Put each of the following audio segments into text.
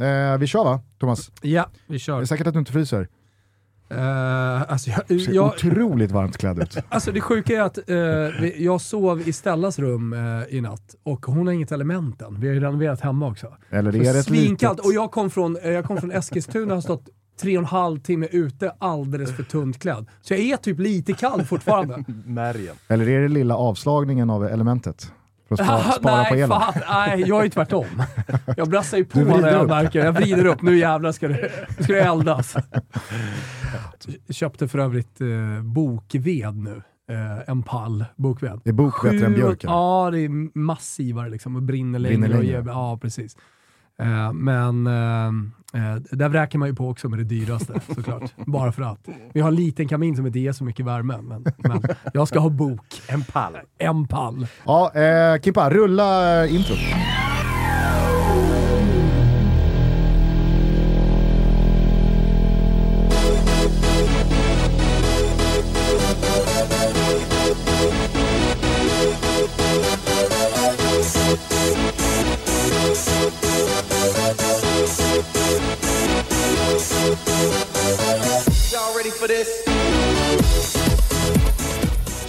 Eh, vi kör va, Thomas? Ja, vi Det är kör. säkert att du inte fryser. Uh, alltså, jag, Du ser jag, otroligt varmt klädd ut. alltså det sjuka är att vi, jag sov i Stellas rum eh, i natt och hon har inget element än. Vi har ju renoverat hemma också. Eller är det Svinkallt. litet... Och jag kom från, jag kom från Eskilstuna och har stått tre och en halv timme ute alldeles för tunt klädd. Så jag är typ lite kall fortfarande. Märgen. Eller är det lilla avslagningen av elementet? För att spara, spara nej, på elen? fan, nej, jag är tvärtom. Jag brassar ju på när jag upp. märker Jag vrider upp. Nu jävlar ska det, ska det eldas. Jag köpte för övrigt eh, bokved nu. Eh, en pall bokved. Är bok bättre än björk? eller? Ja, det är massivare liksom och brinner längre. Brinner och längre. ger, ja, precis. Eh, men eh, där vräker man ju på också med det dyraste såklart. Bara för att. Vi har en liten kamin som inte ger så mycket värme, men, men jag ska ha bok. En pall. En pall. Ja, eh, Kimpa, rulla eh, intro.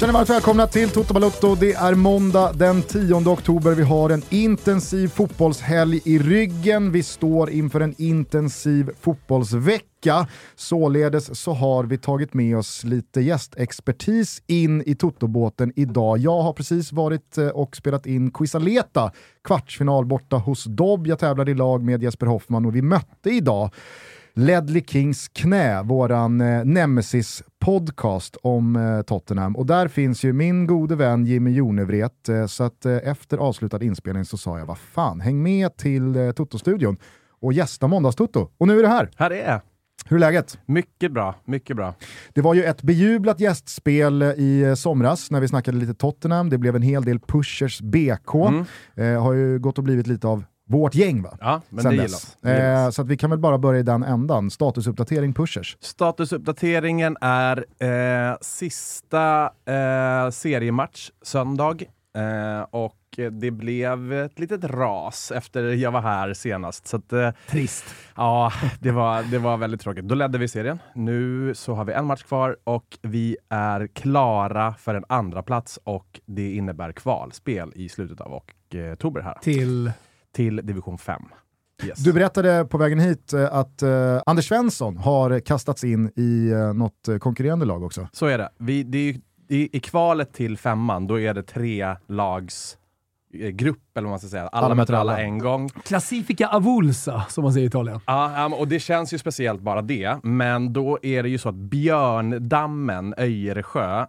Känner varmt välkomna till Toto Balotto. Det är måndag den 10 oktober. Vi har en intensiv fotbollshelg i ryggen. Vi står inför en intensiv fotbollsvecka. Således så har vi tagit med oss lite gästexpertis in i Toto-båten idag. Jag har precis varit eh, och spelat in Quisaleta, kvartsfinal borta hos Dobb. Jag tävlade i lag med Jesper Hoffman och vi mötte idag Ledley Kings knä, våran eh, Nemesis podcast om eh, Tottenham. Och där finns ju min gode vän Jimmy Jonevret, eh, så att eh, efter avslutad inspelning så sa jag vad fan, häng med till eh, Toto-studion och gästa Måndagstoto. Och nu är det här. Här är. Hur är läget? Mycket bra, mycket bra. Det var ju ett bejublat gästspel eh, i eh, somras när vi snackade lite Tottenham. Det blev en hel del pushers BK. Mm. Eh, har ju gått och blivit lite av vårt gäng va? Ja, men Sen det dess. gillas. Eh, så att vi kan väl bara börja i den ändan. Statusuppdatering pushers. Statusuppdateringen är eh, sista eh, seriematch söndag eh, och det blev ett litet ras efter jag var här senast. Så att, eh, Trist. ja, det var, det var väldigt tråkigt. Då ledde vi serien. Nu så har vi en match kvar och vi är klara för en andra plats och det innebär kvalspel i slutet av ok- oktober här Till... till division 5. Yes. Du berättade på vägen hit eh, att eh, Anders Svensson har kastats in i eh, något konkurrerande lag också. Så är det. Vi, det är, ju- i, I kvalet till femman, då är det tre lags grupp, eller vad man ska säga. Alla, Alla möter alla en gång. Classifica avulsa, som man säger i Italien. Ja, ja, och det känns ju speciellt bara det, men då är det ju så att Björndammen, Öjersjö, eh,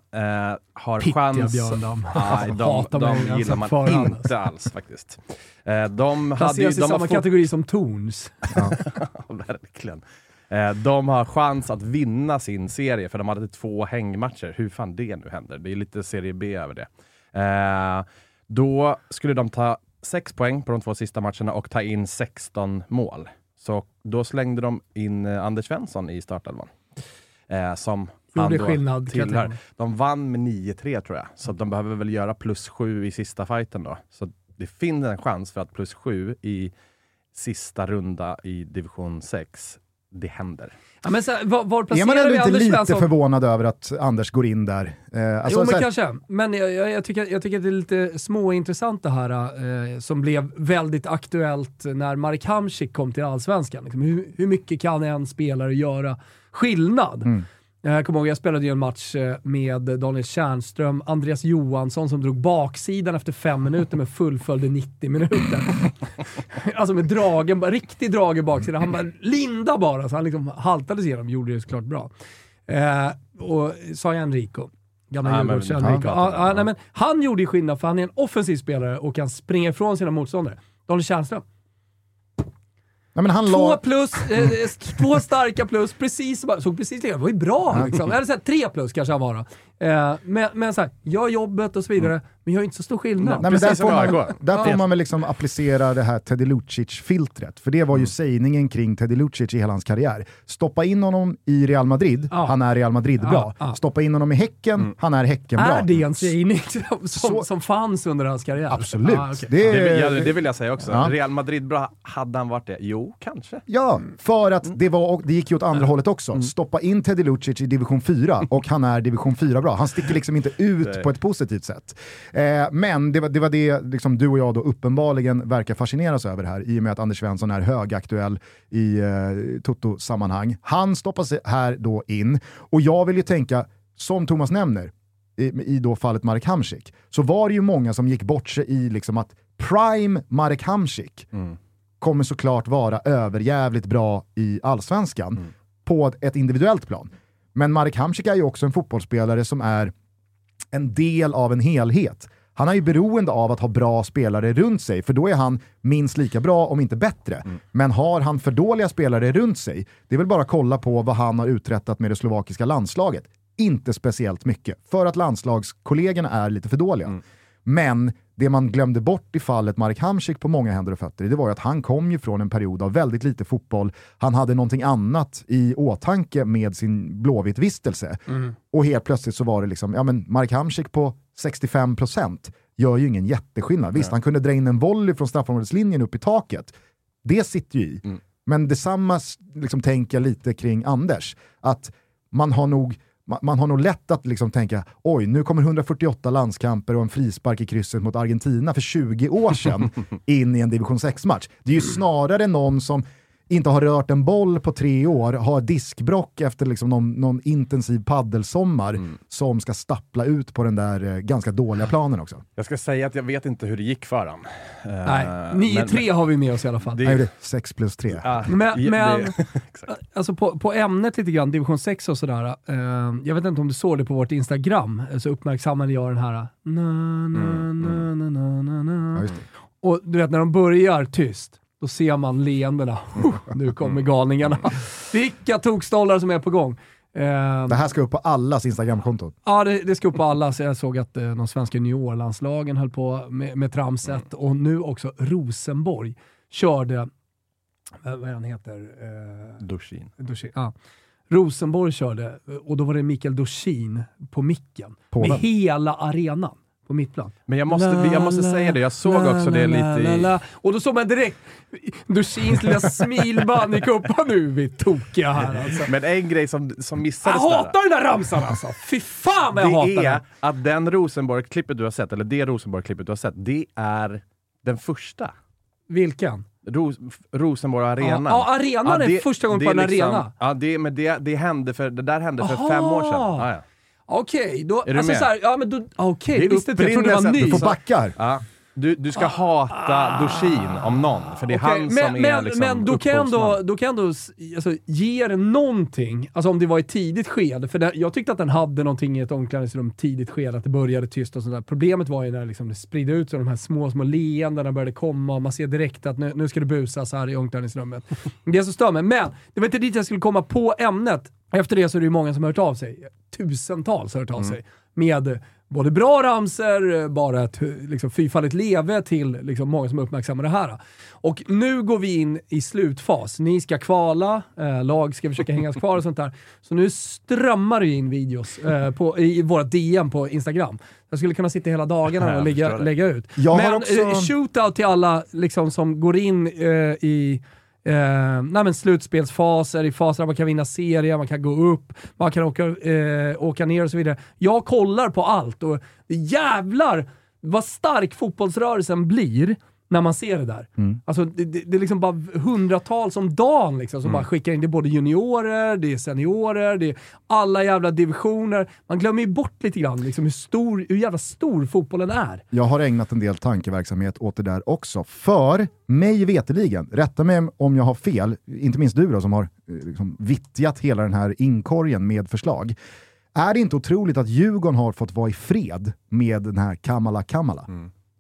har Pittiga chans... Björndamm. Nej, de, Hatar de, har gillar man förhand, inte alls faktiskt. Eh, de hade ju, Placeras i de har samma fått- kategori som Torns. Verkligen. Eh, de har chans att vinna sin serie, för de hade två hängmatcher. Hur fan det nu händer. Det är lite serie B över det. Då skulle de ta sex poäng på de två sista matcherna och ta in 16 mål. Så då slängde de in eh, Anders Svensson i startelvan. Eh, som Gjorde skillnad, tillhör. De vann med 9-3 tror jag, så de behöver väl göra plus 7 i sista fighten då. Så det finns en chans för att plus 7 i sista runda i division 6, det händer. Ja, men så, var, var Är placerar man ändå inte Anders lite Svensson? förvånad över att Anders går in där? Eh, alltså, jo, men här- kanske. Men jag, jag, jag, tycker, jag tycker att det är lite småintressant det här eh, som blev väldigt aktuellt när Marek Hamsik kom till Allsvenskan. Liksom, hur, hur mycket kan en spelare göra skillnad? Mm. Jag kommer ihåg, jag spelade ju en match eh, med Daniel Tjärnström, Andreas Johansson som drog baksidan efter fem minuter men fullföljde 90 minuter. alltså med dragen, riktig drag i baksidan. Han bara linda bara, så han liksom haltade sig igenom, gjorde det såklart bra. Eh, och sa jag Enrico? Gamla Ja, men- Djurgårds ja, Enrico. bra, Ja, bra, ja, bra. nej, men han gjorde ju skillnad för han är en offensiv spelare och kan springa ifrån sina motståndare. Daniel Tjärnström. Nej, men han Två la, plus, eh, två starka plus, precis såg precis lika Det var ju bra liksom. Eller så här, tre plus kanske han var då. Eh, men men så här, gör jobbet och så vidare. Men jag är inte så stor skillnad. Nej, men där får, man, där får man väl liksom applicera det här Teddy Lucic-filtret. För det var ju sägningen kring Teddy Lucic i hela hans karriär. Stoppa in honom i Real Madrid, Ja. han är Real Madrid bra. Ja, ja. Stoppa in honom i Häcken, han är Häcken bra. är det en sägning som, som, som fanns under hans karriär? Absolut. Ah, okej. det, Det, vill- ja, det vill jag säga också. Ja. Real Madrid bra, hade han varit det? Jo, kanske. Ja, för att det, var, det gick ju åt andra hållet också. Mm. Stoppa in Teddy Lucic i division 4 och han är division 4 bra. Han sticker liksom inte ut på ett positivt sätt. Eh, men det var det, var det liksom, du och jag då uppenbarligen verkar fascineras över här i och med att Anders Svensson är högaktuell i eh, Toto-sammanhang. Han stoppas här då in och jag vill ju tänka, som Thomas nämner, i, i då fallet Marek Hamsik, så var det ju många som gick bort sig i liksom att prime Marek Hamsik kommer såklart vara överjävligt bra i allsvenskan på ett- ett individuellt plan. Men Marek Hamsik är ju också en fotbollsspelare som är en del av en helhet. Han är ju beroende av att ha bra spelare runt sig, för då är han minst lika bra, om inte bättre. Men har han för dåliga spelare runt sig, det är väl bara att kolla på vad han har uträttat med det slovakiska landslaget. Inte speciellt mycket, för att landslagskollegorna är lite för dåliga. Men det man glömde bort i fallet Marek Hamsik på många händer och fötter, det var ju att han kom ju från en period av väldigt lite fotboll. Han hade någonting annat i åtanke med sin Blåvitt-vistelse. Och helt plötsligt så var det liksom, ja men Marek Hamsik på 65% gör ju ingen jätteskillnad. Visst, han kunde dra in en volley från straffområdeslinjen upp i taket. Det sitter ju i. Men detsamma liksom, tänker jag lite kring Anders. Att man har nog man, har nog lätt att liksom tänka, oj, nu kommer 148 landskamper och en frispark i krysset mot Argentina för 20 år sedan in i en division 6-match. Det är ju snarare någon som inte har rört en boll på tre år, har diskbrock efter liksom någon, någon intensiv paddelsommar som ska stappla ut på den där eh, ganska dåliga planen också. Jag ska säga att jag vet inte hur det gick för han. Eh, Nej, men- 9-3 har vi med oss i alla fall. Det- gjorde 6 plus 3. Ja, Men- men- det- exakt. Alltså på, på ämnet lite grann, division 6 och sådär. Eh, jag vet inte om du såg det på vårt Instagram, eh, så uppmärksammade jag den här na, na, na, na, na, na, na. Ja. Och du vet när de börjar tyst, då ser man leendena. nu kommer galningarna. Vilka tokstollar som är på gång. Eh, Det här ska upp på allas Instagramkonton. Ja, det, det ska upp på alla. Så jag såg att eh, de svenska juniorlandslagen höll på med, med tramset och nu också Rosenborg körde, vad är han heter? Eh. Dorsin, ja. Rosenborg körde och då var det Mikael Dorsin på micken. Påven. Med hela arenan på mittplan. Men jag måste, jag måste säga det, jag såg också det lite i... Och då såg man direkt Dorsins lilla smilband gick upp. Nu är vi tokiga här alltså. Men en grej som, som Jag missades där. hatar den där ramsan alltså! Fy fan vad jag hatar Det är den! att den Rosenborg-klippet du har sett, eller det Rosenborg-klippet du har sett, det är den första. Vilken? Ros Rosenborg Arena. Ja, ja, arenan är första gången det på en liksom- arena. Ja, det, men det, det, hände för, det där hände för Aha. fem år sedan. Ja, ja. Okej, då... Är du alltså med? så här, ja men då... Okej, Det visste inte jag. Trodde det var ny. Du får backa här. Ja. Du, du ska hata Dorsin om någon, för det är Ah. Okej, han men, som är men, liksom men då kan jag ändå, då kan ändå alltså, ge den någonting, alltså om det var i tidigt skede, för det, jag tyckte att den hade någonting i ett omklädningsrum tidigt skede, att det började tyst och sådär. Problemet var ju när liksom det spridde ut sig, de här små, små leendena började komma och man ser direkt att nu, nu ska det busas här i omklädningsrummet. Det är så stör mig, men det var inte dit jag skulle komma på ämnet. Efter det så är det ju många som har hört av sig. Tusentals har hört av sig. Med både bra ramser, bara ett liksom, fyrfaldigt leve till liksom, många som uppmärksammar det här. Och nu går vi in i slutfas. Ni ska kvala, eh, lag ska försöka hängas kvar och sånt där. Så nu strömmar det in videos eh, på, i våra DM på Instagram. Jag skulle kunna sitta hela dagarna och lägga, lägga ut. Jag Men också- eh, shootout till alla liksom, som går in eh, i Eh, nej men slutspelsfaser, i faser där man kan vinna serier, man kan gå upp, man kan åka, eh, åka ner och så vidare. Jag kollar på allt och jävlar vad stark fotbollsrörelsen blir när man ser det där. Alltså, det, det, det är liksom bara hundratals om dagen liksom, som bara skickar in. Det är både juniorer, det är seniorer, det är alla jävla divisioner. Man glömmer ju bort lite grann liksom, hur, stor, hur jävla stor fotbollen är. Jag har ägnat en del tankeverksamhet åt det där också. För mig veteligen, rätta mig om jag har fel, inte minst du då som har eh, liksom, vittjat hela den här inkorgen med förslag. Är det inte otroligt att Djurgården har fått vara i fred med den här Kamala Kamala?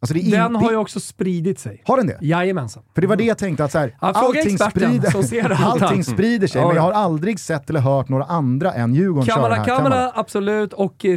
Alltså Den har ju också spridit sig. Har den det? Jajamensan. För det var det jag tänkte, att så här, Ja, allting, sprider, ser allting sprider sig, Ja, men jag ja. har aldrig sett eller hört några andra än Djurgården köra den här Kamala, absolut. Och eh,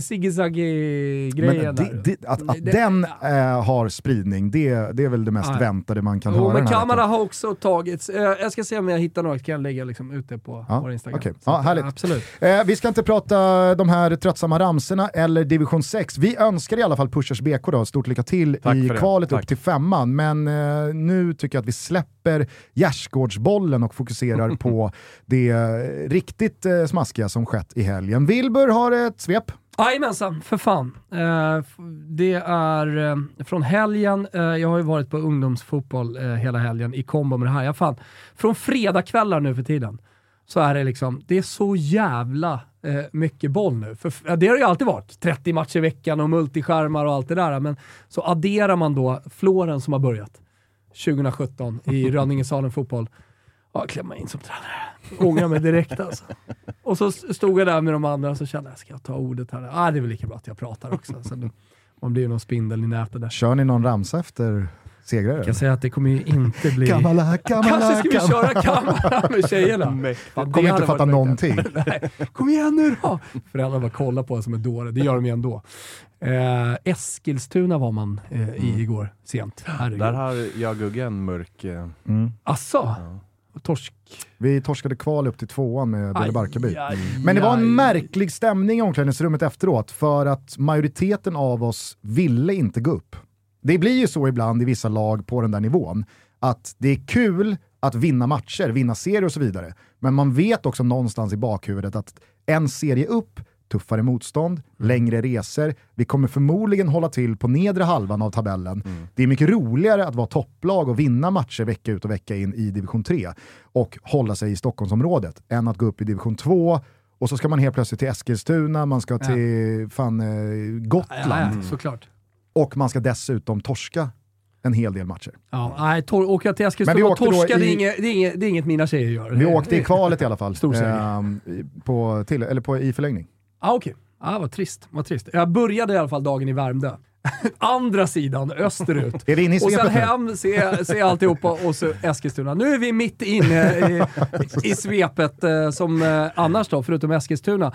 Ziggy-Zaggy-grejen Men där. det, att, att Det- den eh, har spridning, det, det är väl det mest Nej. väntade man kan Jo, höra men veckan. har också tagits. Eh, jag ska se om jag hittar något, kan jag lägga liksom ut det på Ja, vår Instagram. Så Ja, härligt. Absolut. Eh, vi ska inte prata de här tröttsamma ramserna eller division 6. Vi önskar i alla fall Pushers BK då, stort lycka till Tack i kvalet upp till femman. Men eh, nu tycker jag att vi släpper gärdsgårdsbollen och fokuserar på det eh, riktigt eh, smaskiga som skett i helgen. Wilbur har ett svep. Jajamensan, för fan. Eh, det är eh, från helgen, eh, jag har ju varit på ungdomsfotboll eh, hela helgen i kombo med det här. Jag fan, från fredagkvällar nu för tiden så är det liksom, det är så jävla eh, mycket boll nu. För, det har det ju alltid varit. 30 matcher i veckan och multiskärmar och allt det där. Men så adderar man då Floren som har börjat 2017 i Rönningesalen fotboll. Ja, klämmer mig in som tränare. Ångrar mig direkt alltså. Och så stod jag där med de andra och så kände jag, ska jag ta ordet här? Ah, det är väl lika bra att jag pratar också. Så man blir ju någon spindel i nätet där. Kör ni någon ramsa efter segrare? Jag kan säga att det kommer ju inte bli... Kamala, Kamala, Kanske ska vi Kamala. köra kamera med tjejerna? Nej. Fan, Kommer inte fatta någonting. Nej, kom igen nu då! Föräldrar bara kollar på en som en dåre, det gör de ju ändå. Eh, Eskilstuna var man eh, i igår, sent. Herregud. Där har jag Gugge en mörk... eh, Mm. Asså? Torsk? Vi torskade kval upp till tvåan med Bille Barkarby. Aj, aj, Men det var en märklig stämning i omklädningsrummet efteråt för att majoriteten av oss ville inte gå upp. Det blir ju så ibland i vissa lag på den där nivån att det är kul att vinna matcher, vinna serier och så vidare. Men man vet också någonstans i bakhuvudet att en serie upp, tuffare motstånd, längre resor. Vi kommer förmodligen hålla till på nedre halvan av tabellen. Det är mycket roligare att vara topplag och vinna matcher vecka ut och vecka in i division 3 och hålla sig i Stockholmsområdet än att gå upp i division 2 och så ska man helt plötsligt till Eskilstuna, man ska till fan, eh, Ja, Gotland ja, såklart. Och man ska dessutom torska en hel del matcher. Ja, nej, tor- åka till Eskilstuna och torska, det, är i- inget, det, är inget, det är inget mina tjejer gör. Vi åkte i kvalet i alla fall, Stor ehm, i- på, till, eller på, i förlängning. Ah, Okej, ah, vad trist. Vad trist. Jag började i alla fall dagen i Värmdö. Andra sidan, österut. Är inne i Och sen hem, se, se alltihopa och så Eskilstuna. Nu är vi mitt inne i, i svepet eh, som eh, annars då, förutom Eskilstuna.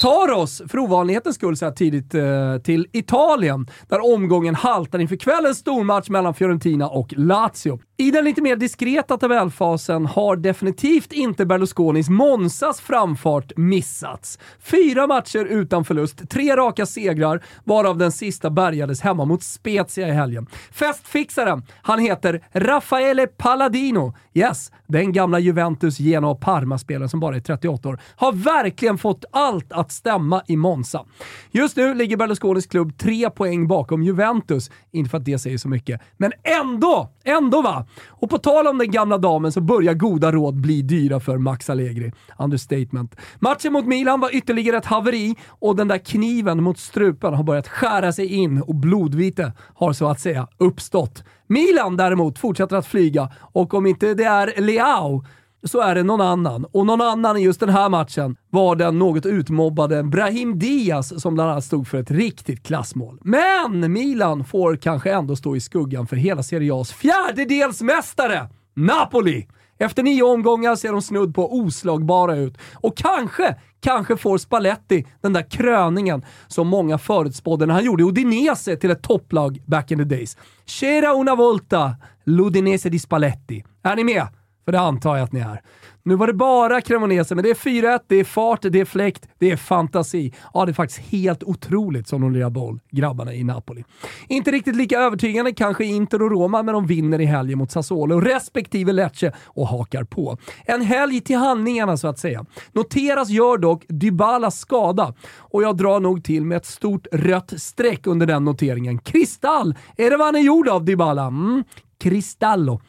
Tar oss, för ovanlighetens skull så här tidigt, eh, till Italien, där omgången haltar inför kvällens stormatch mellan Fiorentina och Lazio. I den lite mer diskreta tabellfasen har definitivt inte Berlusconis Monsas framfart missats. Fyra matcher utan förlust, tre raka segrar, varav den sista bärgades hemma mot Spezia i helgen. Festfixaren, han heter Raffaele Palladino. Yes, den gamla Juventus, Genoa och Parma-spelaren som bara är 38 år, har verkligen fått allt att att stämma i Monza. Just nu ligger Berlusconis klubb tre poäng bakom Juventus. Inte för att det säger så mycket, men ändå! Ändå va! Och på tal om den gamla damen så börjar goda råd bli dyra för Max Allegri. Understatement. Matchen mot Milan var ytterligare ett haveri och den där kniven mot strupen har börjat skära sig in och blodvite har så att säga uppstått. Milan däremot fortsätter att flyga och om inte det är Leao så är det någon annan. Och någon annan i just den här matchen var den något utmobbade Brahim Diaz som bland annat stod för ett riktigt klassmål. Men Milan får kanske ändå stå i skuggan för hela Serie A's fjärdedelsmästare, Napoli! Efter nio omgångar ser de snudd på oslagbara ut. Och kanske, kanske får Spalletti den där kröningen som många förutspådde när han gjorde Udinese till ett topplag back in the days. C'era una volta, l'Udinese di Spalletti. Är ni med? För det antar jag att ni är. Nu var det bara Cremonese, men det är 4-1, det är fart, det är fläkt, det är fantasi. Ja, det är faktiskt helt otroligt som de lirar boll, grabbarna i Napoli. Inte riktigt lika övertygande kanske Inter och Roma, men de vinner i helgen mot Sassuolo respektive Lecce och hakar på. En helg till handlingarna så att säga. Noteras gör dock Dybalas skada och jag drar nog till med ett stort rött streck under den noteringen. Kristall, är det vad han är gjord av Dybala? Mm, Cristallo.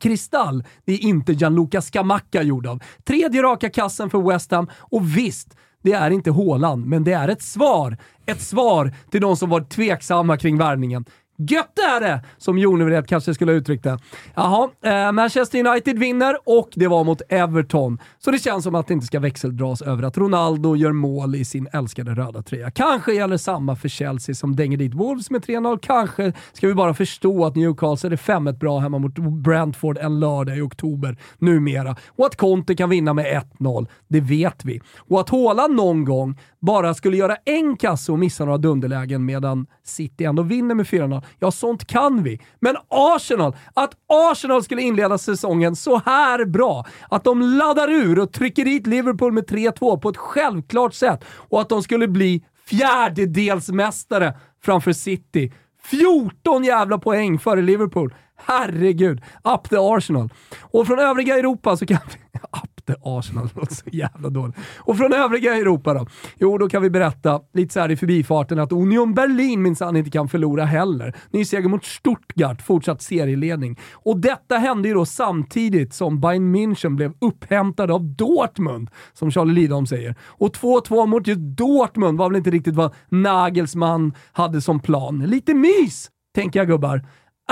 Kristall, det är inte Gianluca Scamacca gjord av. Tredje raka kassen för West Ham och visst, det är inte Haaland, men det är ett svar. Ett svar till de som var tveksamma kring värvningen. Gött är det! Som Jonevred kanske skulle ha uttryckt det. Jaha, eh, Manchester United vinner och det var mot Everton. Så det känns som att det inte ska växeldras över att Ronaldo gör mål i sin älskade röda tröja. Kanske gäller samma för Chelsea som dänger dit Wolves med 3-0. Kanske ska vi bara förstå att Newcastle är 5-1 bra hemma mot Brentford en lördag i oktober numera. Och att Conte kan vinna med 1-0, det vet vi. Och att Haaland någon gång bara skulle göra en kasse och missa några dunderlägen medan City ändå vinner med 4-0. Ja, sånt kan vi. Men Arsenal, att Arsenal skulle inleda säsongen så här bra, att de laddar ur och trycker dit Liverpool med 3-2 på ett självklart sätt och att de skulle bli fjärdedelsmästare framför City. 14 jävla poäng före Liverpool. Herregud, up the Arsenal. Och från övriga Europa så kan vi... Up the Arsenal, det låter så jävla dåligt. Och från övriga Europa då? Jo, då kan vi berätta lite så här i förbifarten att Union Berlin minsann inte kan förlora heller. Ny seger mot Stuttgart, fortsatt serieledning. Och detta hände ju då samtidigt som Bayern München blev upphämtade av Dortmund, som Charlie Lidholm säger. Och 2-2 mot just Dortmund var väl inte riktigt vad Nagelsmann hade som plan. Lite mys, tänker jag gubbar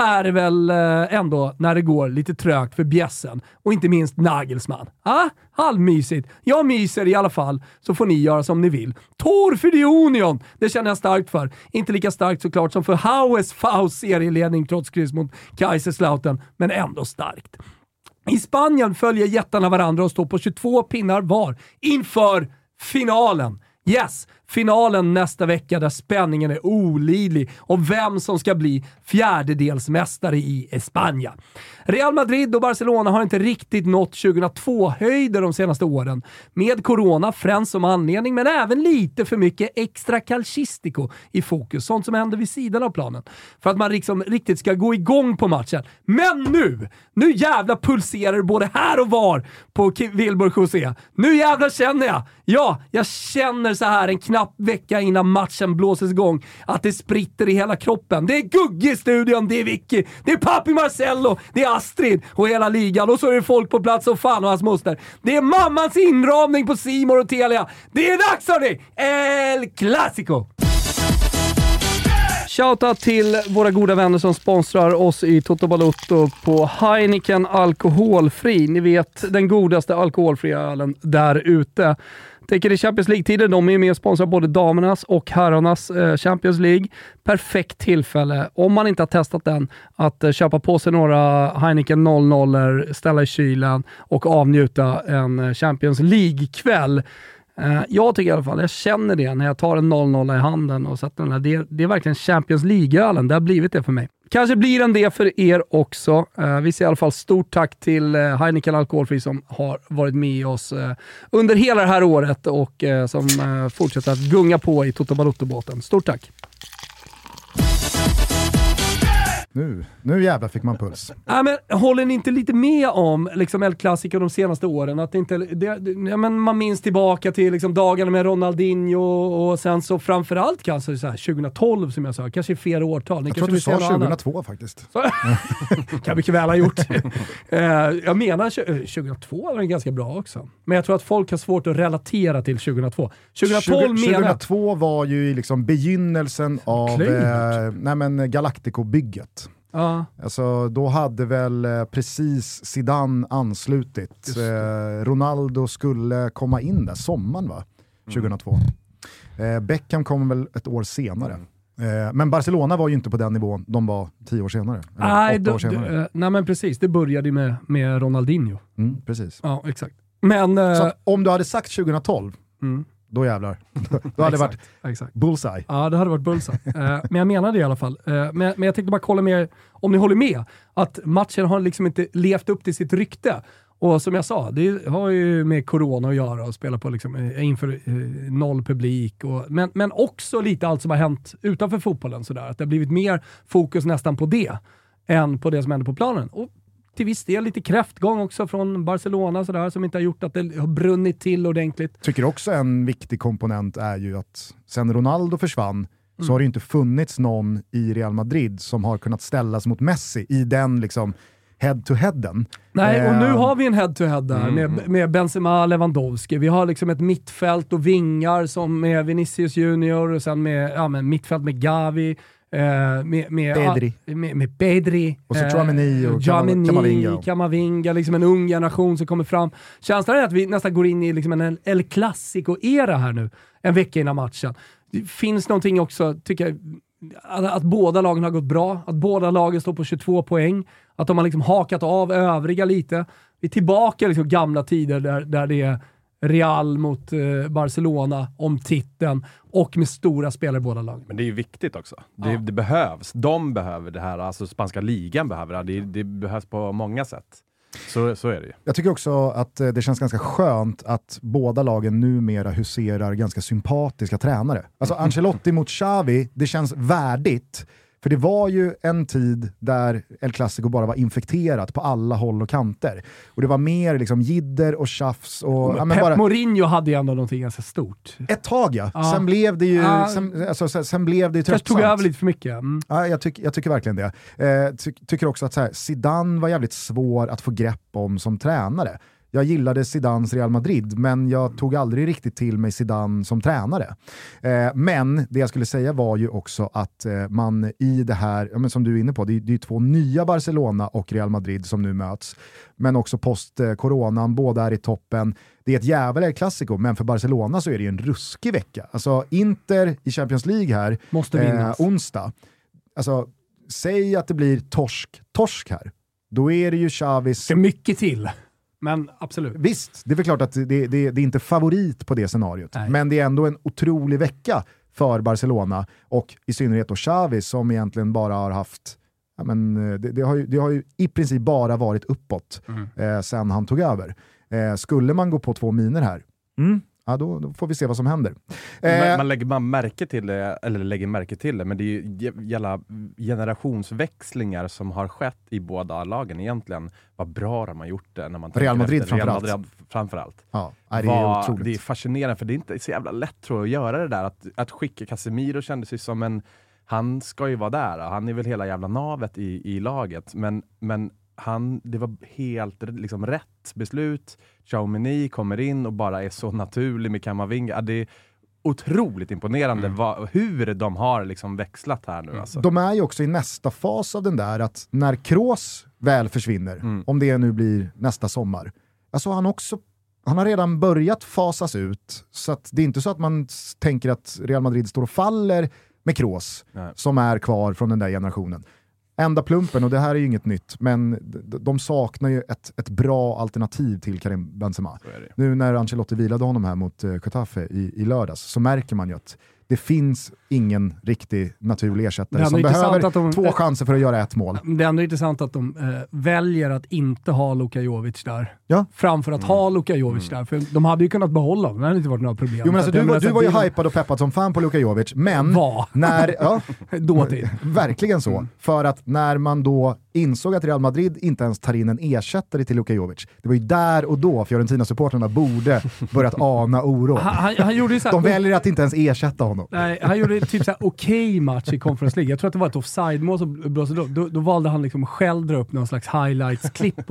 är det väl eh, ändå när det går lite trögt för bjässen och inte minst Nagelsmann. Ah, halvmysigt. Jag myser i alla fall, så får ni göra som ni vill. Tor för the Union! Det känner jag starkt för. Inte lika starkt såklart som för Haues Faust serieledning trots kryss mot Kaiserslautern, men ändå starkt. I Spanien följer jättarna varandra och står på 22 pinnar var inför finalen. Yes, finalen nästa vecka där spänningen är olidlig om vem som ska bli fjärdedelsmästare i Espanja. Real Madrid och Barcelona har inte riktigt nått 2002-höjder de senaste åren. Med corona främst som anledning, men även lite för mycket extra calcistico i fokus. Sånt som händer vid sidan av planen. För att man liksom riktigt ska gå igång på matchen. Men nu! Nu jävla pulserar både här och var på Wilbur José. Nu jävlar känner jag! Ja, jag känner så här en knapp vecka innan matchen blåses igång att det spritter i hela kroppen. Det är Gugge i studion, det är Vicky, det är Papi Marcello, det är Astrid och hela ligan och så är det folk på plats och fan och hans moster. Det är mammans inramning på Simor och Telia. Det är dags hörni! El Clasico! Shoutout till våra goda vänner som sponsrar oss i Toto Balotto på Heineken Alkoholfri. Ni vet, den godaste alkoholfria ölen där ute. Tänker i Champions League-tider, de är med och sponsrar både damernas och herrarnas eh, Champions League. Perfekt tillfälle, om man inte har testat den, att eh, köpa på sig några Heineken 00 ställa i kylen och avnjuta en eh, Champions League-kväll. Jag tycker i alla fall, jag känner det när jag tar en 00 i handen och sätter den där. Det, det är verkligen Champions League-ölen. Det har blivit det för mig. Kanske blir den det för er också. Eh, vi säger i alla fall stort tack till eh, Heineken Alkoholfri som har varit med oss eh, under hela det här året och som fortsätter att gunga på i Toto Balotto-båten. Stort tack! Nu, nu jävlar fick man puls. Nej, men håller ni inte lite med om liksom El Clasico de senaste åren? Att inte, det, ja, men man minns tillbaka till liksom dagarna med Ronaldinho och sen så framförallt kanske så här 2012 som jag sa, kanske flera årtal. Ni jag tror att du sa 2002 annat. faktiskt. kan mycket väl ha gjort. uh, jag menar 2002 var den ganska bra också. Men jag tror att folk har svårt att relatera till 2002. 2012 20, 2002 var ju liksom begynnelsen av eh, nej men Galactico-bygget. Ja. Alltså, då hade väl eh, precis Zidane anslutit. Eh, Ronaldo skulle komma in där sommaren va? 2002. Mm. Eh, Beckham kom väl ett år senare. Mm. Men Barcelona var ju inte på den nivån de var tio år senare. Nej, åtta år senare. Nej men precis, det började med, med Ronaldinho. Mm, precis. Ja, exakt. Men, Så om du hade sagt 2012, mm då jävlar. då hade det varit exakt. bullseye. Ja, det hade varit bullseye. uh, men jag menar det i alla fall. Uh, men, men jag tänkte bara kolla med er, om ni håller med, att matchen har liksom inte levt upp till sitt rykte. Och som jag sa, det har ju med corona att göra och spela på liksom, eh, inför eh, noll publik. Och, men, men också lite allt som har hänt utanför fotbollen. Sådär. Att det har blivit mer fokus nästan på det än på det som händer på planen. Och till viss del lite kräftgång också från Barcelona sådär, som inte har gjort att det har brunnit till ordentligt. Tycker också en viktig komponent är ju att sen Ronaldo försvann mm. så har det inte funnits någon i Real Madrid som har kunnat ställas mot Messi i den liksom head-to-headen. Nej, och nu eh, har vi en head-to-head där mm. med, med Benzema Lewandowski. Vi har liksom ett mittfält och vingar som med Vinicius Junior och sen med ja, men mittfält med Gavi, Eh, med, med, Pedri. Med, med Pedri. Och så Tchouaméni och Djamini, Camavinga. Camavinga, liksom en ung generation som kommer fram. Känslan är att vi nästan går in i liksom en El Clasico-era här nu, en vecka innan matchen. Det finns någonting också, tycker jag, att, att båda lagen har gått bra, att båda lagen står på 22 poäng, att de har liksom hakat av övriga lite. Vi är tillbaka i liksom gamla tider där, där det är Real mot eh, Barcelona om titeln och med stora spelare i båda lagen. Men det är ju viktigt också. Det, Ja. det behövs. De behöver det här, alltså spanska ligan behöver det. Det, det behövs på många sätt. Så, så är det ju. Jag tycker också att eh, det känns ganska skönt att båda lagen numera huserar ganska sympatiska tränare. Alltså Ancelotti mot Xavi, det känns värdigt. För det var ju en tid där El Clasico bara var infekterat på alla håll och kanter. Och det var mer liksom jidder och tjafs och... ja, men Pep bara, Mourinho hade ju ändå någonting ganska stort. ett tag ja. Ja. Sen blev det ju, Ja. sen, alltså, sen, sen blev det ju tröttsamt. tog över lite för mycket. Mm. Ja, jag, tyck, jag tycker verkligen det. Eh, ty, tycker också att så här, Zidane var jävligt svår att få grepp om som tränare. Jag gillade Zidans Real Madrid, men jag tog aldrig riktigt till mig Zidane som tränare. Eh, men det jag skulle säga var ju också att eh, man i det här, ja, men som du är inne på, det är, det är två nya Barcelona och Real Madrid som nu möts. Men också post-coronan, båda är i toppen. Det är ett jävla Clasico, men för Barcelona så är det ju en ruskig vecka. Alltså Inter i Champions League här, Måste vinnas. eh, onsdag. Alltså, säg att det blir torsk, torsk här. Då är det ju Chavis... Det är mycket till, men absolut. Visst, det är väl klart att det, det, det är inte favorit på det scenariot, Nej. men det är ändå en otrolig vecka för Barcelona och i synnerhet då Xavi som egentligen bara har haft Ja, men, eh, det, det, har ju, det har ju i princip bara varit uppåt Mm. eh, sen han tog över. Eh, skulle man gå på två miner här, mm, ja, då, då får vi se vad som händer. Men Eh, man lägger man märke till det, eller lägger märke till det, men det är ju jä- jävla generationsväxlingar som har skett i båda lagen egentligen. Vad bra de har gjort det när man Real Madrid efter. Real framförallt. Madrid framförallt. ja, det är Vad- otroligt. det är fascinerande, för det är inte så jävla lätt tror jag, att göra det där. Att, att skicka Casemiro kändes ju som en... Han ska ju vara där, han är väl hela jävla navet i, i laget, men, men han, det var helt liksom, rätt beslut. Xiaomini kommer in och bara är så naturlig med Kamavinga. Det är otroligt imponerande vad, hur de har liksom växlat här nu. Alltså. De är ju också i nästa fas av den där att när Kroos väl försvinner, Mm. om det nu blir nästa sommar, alltså han också han har redan börjat fasas ut, så det är inte så att man tänker att Real Madrid står och faller med Kroos, Nej. som är kvar från den där generationen. Enda plumpen, och det här är ju inget nytt, men de saknar ju ett, ett bra alternativ till Karim Benzema. Nu när Ancelotti vilade honom här mot uh, Getafe i, i lördags så märker man ju att det finns ingen riktig naturlig ersättare som behöver att de- två chanser för att göra ett mål. Det är ändå intressant att de eh, väljer att inte ha Luka Jovic där. Ja. Framför att ha Luka Jovic där. För de hade ju kunnat behålla honom, det hade inte varit några problem. Jo, men Så alltså, du, var, du var ju det hypad och peppad som fan på Luka Jovic, men Var. när, ja, dåtid. verkligen så. För att när man då insåg att Real Madrid inte ens tar in en ersättare till Luka Jovic, det var ju där och då Fiorentina-supportrarna borde börjat ana oro. Han, han, han gjorde så här, De väljer att inte ens ersätta honom. Nej, han gjorde typ okej match i Conference League. Jag tror att det var ett offside-mål som blåste upp. Då, då valde han liksom själv dra upp någon slags highlights-klipp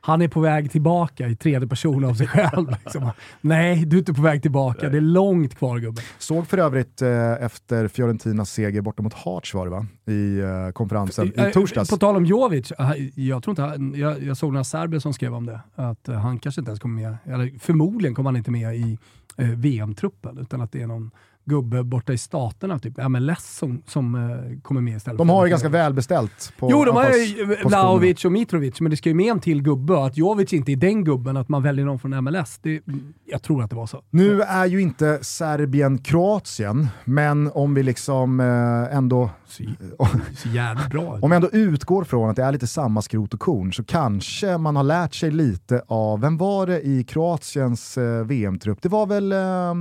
Han är på väg tillbaka i tredje person av sig själv. Liksom. Nej, du är inte på väg tillbaka. Det är långt kvar gubben. Såg för övrigt eh, efter Fiorentinas seger borta mot Hearts var det va? I eh, konferensen Eh, i torsdags. På tal om Jovic, eh, jag, tror inte, han- jag, jag såg några serber som skrev om det. Att eh, han kanske inte ens kommer med, eller förmodligen kommer han inte med i eh, VM-truppen. Utan att det är någon gubbe borta i staterna, typ MLS, som, som eh, kommer med istället. De har ju ganska välbeställt på Jo, de har ju. Vlahovic och Mitrovic, men det ska ju med en till gubbe. Att Jovic inte är den gubben, att man väljer någon från MLS, det, jag tror att det var så. Nu är ju inte Serbien Kroatien, men om vi liksom eh, ändå Så, så bra. Om vi ändå utgår från att det är lite samma skrot och korn så kanske man har lärt sig lite av, vem var det i Kroatiens eh, VM-trupp? Det var väl, eh,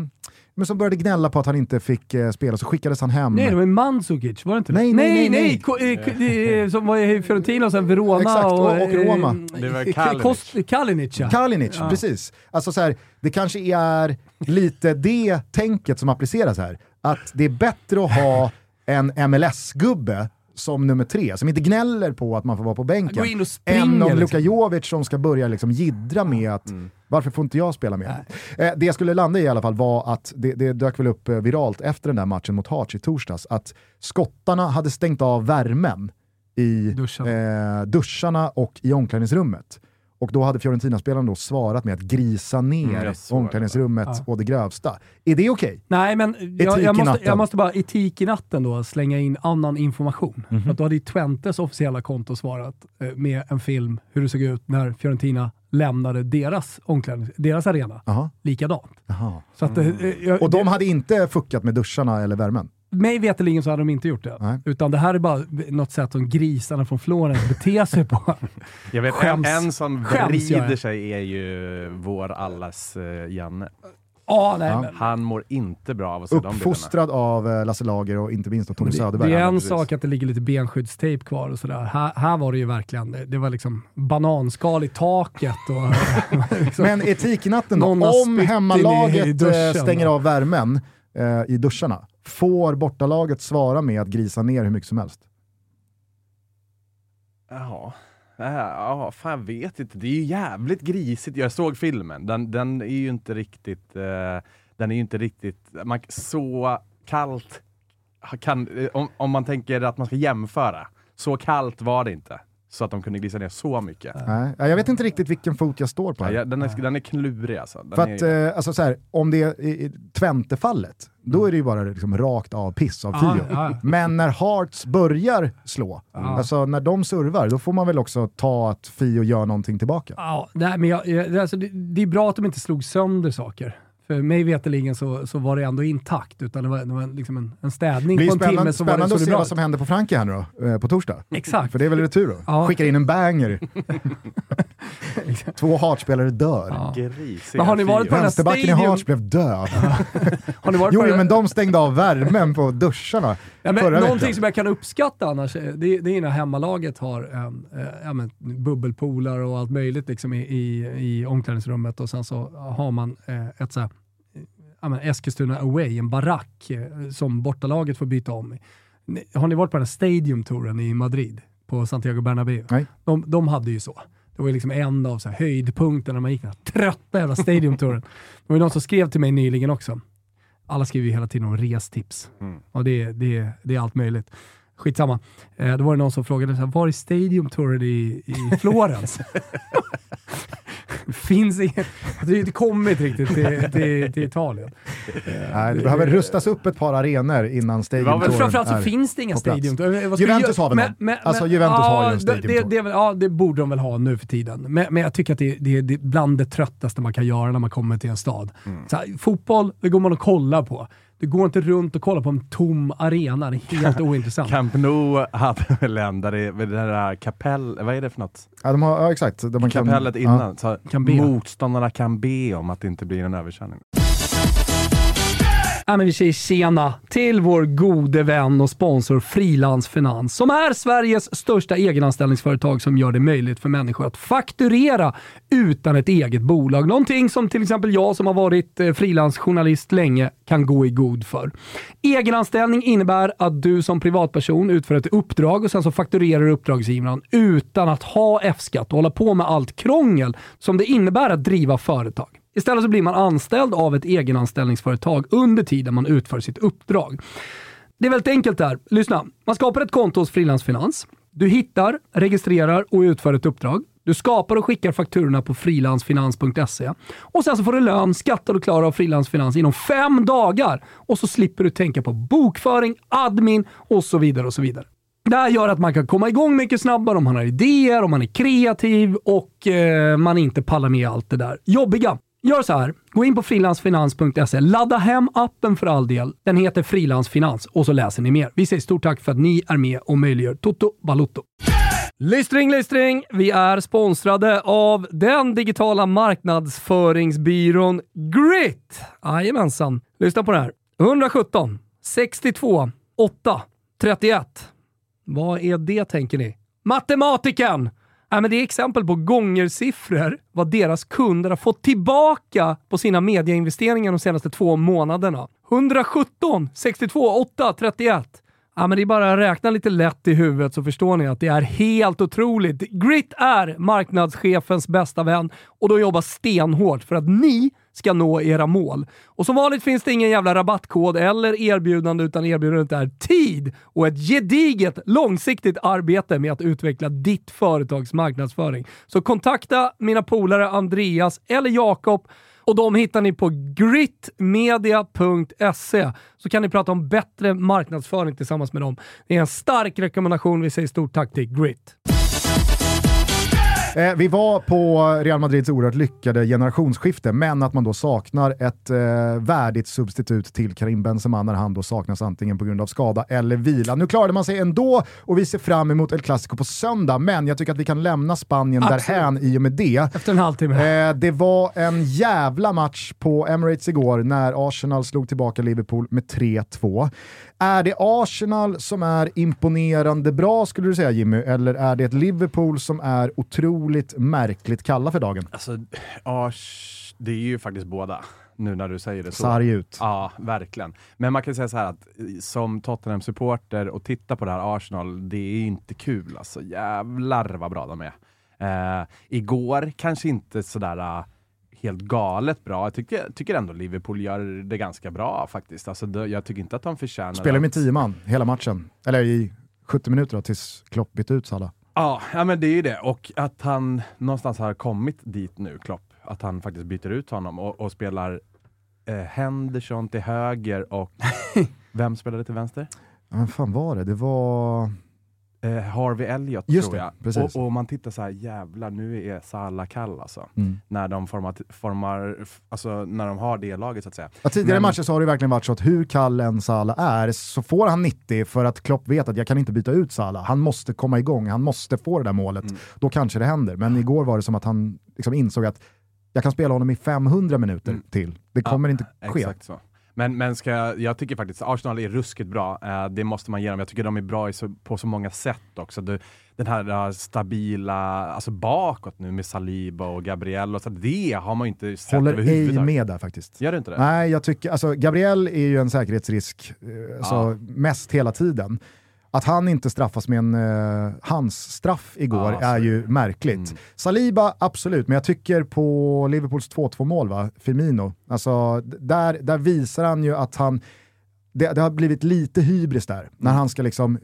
men som började gnälla på att han inte fick eh, spela så skickades han hem. Nej, det var Mandzukic, var det inte det? Nej, nej, nej, nej. nej. Eh, eh, Som var i Fiorentina och sen Verona Exakt, och- och eh, Roma. Det var Kalinic. Kost- Kalinic, ja. Kalinic, Ja. precis. Alltså så här, det kanske är lite det tänket som appliceras här. Att det är bättre att ha en MLS-gubbe som nummer tre, som inte gnäller på att man får vara på bänken, in än om. Luka Jovic som ska börja liksom jiddra med att varför får inte jag spela med? Eh, det jag skulle landa i i alla fall var att det, det dök väl upp eh, viralt efter den där matchen mot Hearts i torsdags, att skottarna hade stängt av värmen i Duscharna. eh, duscharna och i omklädningsrummet. Och då hade Fiorentina-spelaren då svarat med att grisa ner Mm, omklädningsrummet Ja. å det grövsta. Är det okej? Nej, men jag, jag, måste, jag måste bara etik i natten då slänga in annan information. Mhm. För att då hade ju Twentes officiella konto svarat eh, med en film hur det såg ut när Fiorentina lämnade deras, deras arena. Jaha. Likadant. Jaha. Så att, eh, jag, Och de det, hade inte fuckat med duscharna eller värmen? Mig veterligen så hade de inte gjort det. Nej. Utan det här är bara något sätt som grisarna från Florens beter sig på. Jag vet, Skäms. en, en som Skäms jag är. vrider sig är ju vår allas uh, Janne. Ja, nej, Ja. men, Han mår inte bra av att se de. Uppfostrad av eh, Lasse Lager och inte minst av Tony det, Söderberg. det är en sak att det ligger lite benskyddstejp kvar och sådär. Här, här var det ju verkligen, det, det var liksom bananskal i taket och liksom, Men etiknatten då, om hemmalaget duschen. eh, stänger av värmen eh, i duscharna, får bortalaget svara med att grisa ner hur mycket som helst? Jaha. Ja, fan jag vet inte. Det är ju jävligt grisigt. Jag såg filmen. Den, den är ju inte riktigt... eh, den är ju inte riktigt... Man, så kallt kan... Eh, om, om man tänker att man ska jämföra. Så kallt var det inte. Så att de kunde glisa ner så mycket. Nej, jag vet inte riktigt vilken fot jag står på. Här. ja, den, är, den är klurig alltså. Den För är, att, eh, alltså, så här, om det är i- Twente-fallet, då är det ju bara liksom rakt av piss av Ja, Fio. Men när Hearts börjar slå, alltså när de servar, då får man väl också ta att Fio gör någonting tillbaka. Ja, nej, men jag, jag, alltså, det, det är bra att de inte slog sönder saker. För mig veterligen så, så var det ändå intakt, utan det var, det var liksom en, en städning på en spännande, timme så var det, spännande så att se bra vad som händer på Frankie här nu då, eh, på torsdag. Exakt. För det är väl retur då? Ja. Skickar in en banger. Två Hearts-spelare dör. Ja. Grisiga Men har ni varit på den Vänsterbacken i Hearts blev död. Har ni varit Jo, på jo, det- men de stängde av värmen på duscharna Ja, men förra någonting veckan. som jag kan uppskatta annars, eh, det, det är när hemmalaget har en, eh, ja, men, bubbelpoolar och allt möjligt liksom i, i, i omklädningsrummet och sen så har man eh, ett så här, eh, ja, men Eskilstuna away, en barack eh, som bortalaget får byta om i. Har ni varit på den här Stadium-touren i Madrid? På Santiago Bernabéu? Nej. De, de hade ju så. Det var liksom en av så här höjdpunkterna när man gick den här trötta jävla Stadium-touren. Det var ju någon som skrev till mig nyligen också. Alla skriver ju hela tiden om restips. Mm. Och det, det, det är allt möjligt. Skitsamma. Eh, då var det någon som frågade, så här, var är Stadium Touren i, i Florens? Finns inget. Det har inte kommit riktigt till, till, till Italien. Nej, det behöver rustas upp ett par arenor innan Stadium Men Men Touren framförallt så är finns det inga på plats. Stadium ska Juventus har väl Men- men- Alltså, Juventus ja, har ju en Stadium det, det, är Ja, det borde de väl ha nu för tiden. Men, men jag tycker att det, det, det är bland det tröttaste man kan göra när man kommer till en stad. Så här, fotboll, det går man och kollar på. Det går inte runt och kolla på en tom arena. Det är helt ointressant. Camp Nou hade väl en där det, det där kapell... Vad är det för något? Ja, de har, ja exakt. De kan, Kapellet ja. innan. Så Kan be. Motståndarna kan be om att det inte blir en överkörning. Ja, men vi säger tjena till vår gode vän och sponsor Frilansfinans som är Sveriges största egenanställningsföretag som gör det möjligt för människor att fakturera utan ett eget bolag. Någonting som till exempel jag som har varit eh, frilansjournalist länge kan gå i god för. Egenanställning innebär att du som privatperson utför ett uppdrag och sen så fakturerar uppdragsgivaren utan att ha F-skatt och hålla på med allt krångel som det innebär att driva företag. Istället så blir man anställd av ett egenanställningsföretag under tiden man utför sitt uppdrag. Det är väldigt enkelt där. Lyssna. Man skapar ett konto hos Frilansfinans. Du hittar, registrerar och utför ett uppdrag. Du skapar och skickar fakturorna på frilansfinans.se och sen så får du lön, skattar och klarar av Frilansfinans inom fem dagar. Och så slipper du tänka på bokföring, admin och så vidare och så vidare. Det här gör att man kan komma igång mycket snabbare om man har idéer, om man är kreativ och eh, man inte pallar med allt det där jobbiga. Gör så här, gå in på frilansfinans.se, ladda hem appen för all del. Den heter Frilansfinans och så läser ni mer. Vi säger stort tack för att ni är med och möjliggör Toto Balutto. Lystring, lystring! Vi är sponsrade av den digitala marknadsföringsbyrån Grit. Jajamensan. Lyssna på det här. 117 62 8 31. Vad är det tänker ni? Matematiken! Ja, men det är exempel på gångersiffror vad deras kunder har fått tillbaka på sina mediainvesteringar de senaste två månaderna. 117, 62, 8, 31. Ja, men det är bara att räkna lite lätt i huvudet så förstår ni att det är helt otroligt. Grit är marknadschefens bästa vän och de jobbar stenhårt för att ni ska nå era mål. Och som vanligt finns det ingen jävla rabattkod eller erbjudande utan erbjudandet är tid och ett gediget långsiktigt arbete med att utveckla ditt företags marknadsföring. Så kontakta mina polare Andreas eller Jakob och de hittar ni på gritmedia.se så kan ni prata om bättre marknadsföring tillsammans med dem. Det är en stark rekommendation. Vi säger stort tack till Grit. Eh, vi var på Real Madrids oerhört lyckade generationsskifte, men att man då saknar ett eh, värdigt substitut till Karim Benzema när han då saknas antingen på grund av skada eller vila. Nu klarade man sig ändå och vi ser fram emot El Clasico på söndag, men jag tycker att vi kan lämna Spanien Absolut. därhän i och med det. Efter en halvtimme. Eh, det var en jävla match på Emirates igår när Arsenal slog tillbaka Liverpool med 3-2. Är det Arsenal som är imponerande bra skulle du säga Jimmy, eller är det ett Liverpool som är otroligt märkligt kalla för dagen? Alltså, Ars, det är ju faktiskt båda, nu när du säger det så. Sarg ut. Ja, verkligen. Men man kan säga så här att eh, som Tottenham-supporter och titta på det här Arsenal, det är inte kul alltså. Jävlar vad bra de är. Eh, igår kanske inte sådär uh, helt galet bra. Jag tycker, tycker ändå Liverpool gör det ganska bra faktiskt. Alltså, det, jag tycker inte att de förtjänar Spelar med tio man hela matchen, eller i 70 minuter då, tills Klopp bytte ut Salah. Ja, ja, men det är ju det. Och att han någonstans har kommit dit nu, Klopp. Att han faktiskt byter ut honom och, och spelar eh, Henderson till höger och vem spelade till vänster? Ja, Vem fan var det? Det var... Eh, Harvey Elliott Just tror det, jag. precis. Och, och man tittar så här, jävlar nu är Salah kall alltså. Mm. När de formar, formar, alltså när de har det laget så att säga. Ja, tidigare Men- matcher så har det verkligen varit så att hur kall en Salah är så får han 90 för att Klopp vet att jag kan inte byta ut Salah. Han måste komma igång, han måste få det där målet. Mm. Då kanske det händer. Men igår var det som att han liksom insåg att jag kan spela honom i 500 minuter Mm. till. Det kommer inte ske. Exakt så. Men, men ska, jag- tycker faktiskt Arsenal är ruskigt bra. Eh, det måste man ge dem. Jag tycker de är bra så, på så många sätt också. Det, den här eh, stabila, alltså bakåt nu med Saliba och Gabriel och så. Det har man ju inte sett Håller ej med där faktiskt. Gör du inte det? Nej, jag tycker, alltså Gabriel är ju en säkerhetsrisk, eh, alltså, Ja. mest hela tiden. Att han inte straffas med en uh, hans straff igår Ja, är ju märkligt. Mm. Saliba, absolut, men jag tycker på Liverpools 2-2 mål, va? Firmino, alltså, där, där visar han ju att han det, det har blivit lite hybris där, när Mm. han ska, liksom,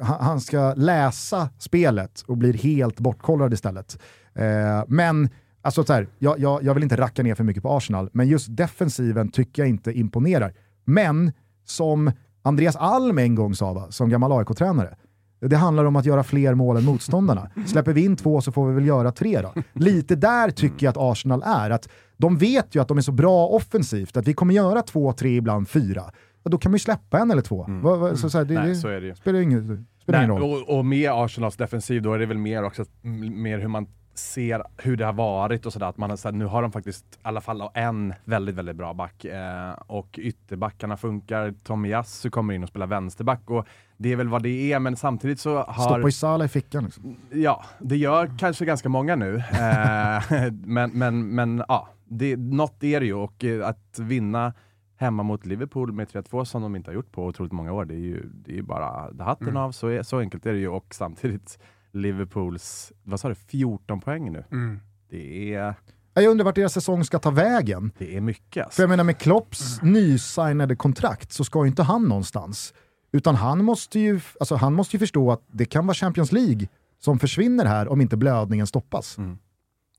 han ska läsa spelet och blir helt bortkollrad istället. Eh, men alltså, så här, jag, jag, jag vill inte racka ner för mycket på Arsenal, men just defensiven tycker jag inte imponerar. Men som Andreas Alm en gång sa, va, som gammal AIK-tränare, det handlar om att göra fler mål än motståndarna. Släpper vi in två så får vi väl göra tre då. Lite där tycker jag att Arsenal är. Att de vet ju att de är så bra offensivt, att vi kommer göra två, tre, ibland fyra. Och då kan man ju släppa en eller två. Va, va, så, så här, det, Nej, så är det ju. spelar ingen, spelar ingen Nej, roll. och, och med Arsenals defensiv då är det väl mer också mer hur man ser hur det har varit och sådär. Att man så här, nu har de faktiskt i alla fall en väldigt, väldigt bra back eh, och ytterbackarna funkar. Tomiyasu kommer in och spelar vänsterback och det är väl vad det är, men samtidigt så har... Stoppa ju Salah i fickan. Liksom. Ja, det gör kanske ganska många nu. Eh, men men, men ja, det, något är det ju och eh, att vinna hemma mot Liverpool med 3-2 som de inte har gjort på otroligt många år, det är ju, det är ju bara hatten Mm. av. Så, är, så enkelt är det ju och samtidigt Liverpools, vad sa du, 14 poäng nu. Mm. Det är, Jag undrar vart deras säsong ska ta vägen. det är mycket. För Alltså. jag menar med Klopps nysignade kontrakt så ska ju inte han någonstans. Utan han måste, ju, alltså han måste ju förstå att det kan vara Champions League som försvinner här om inte blödningen stoppas. Mm.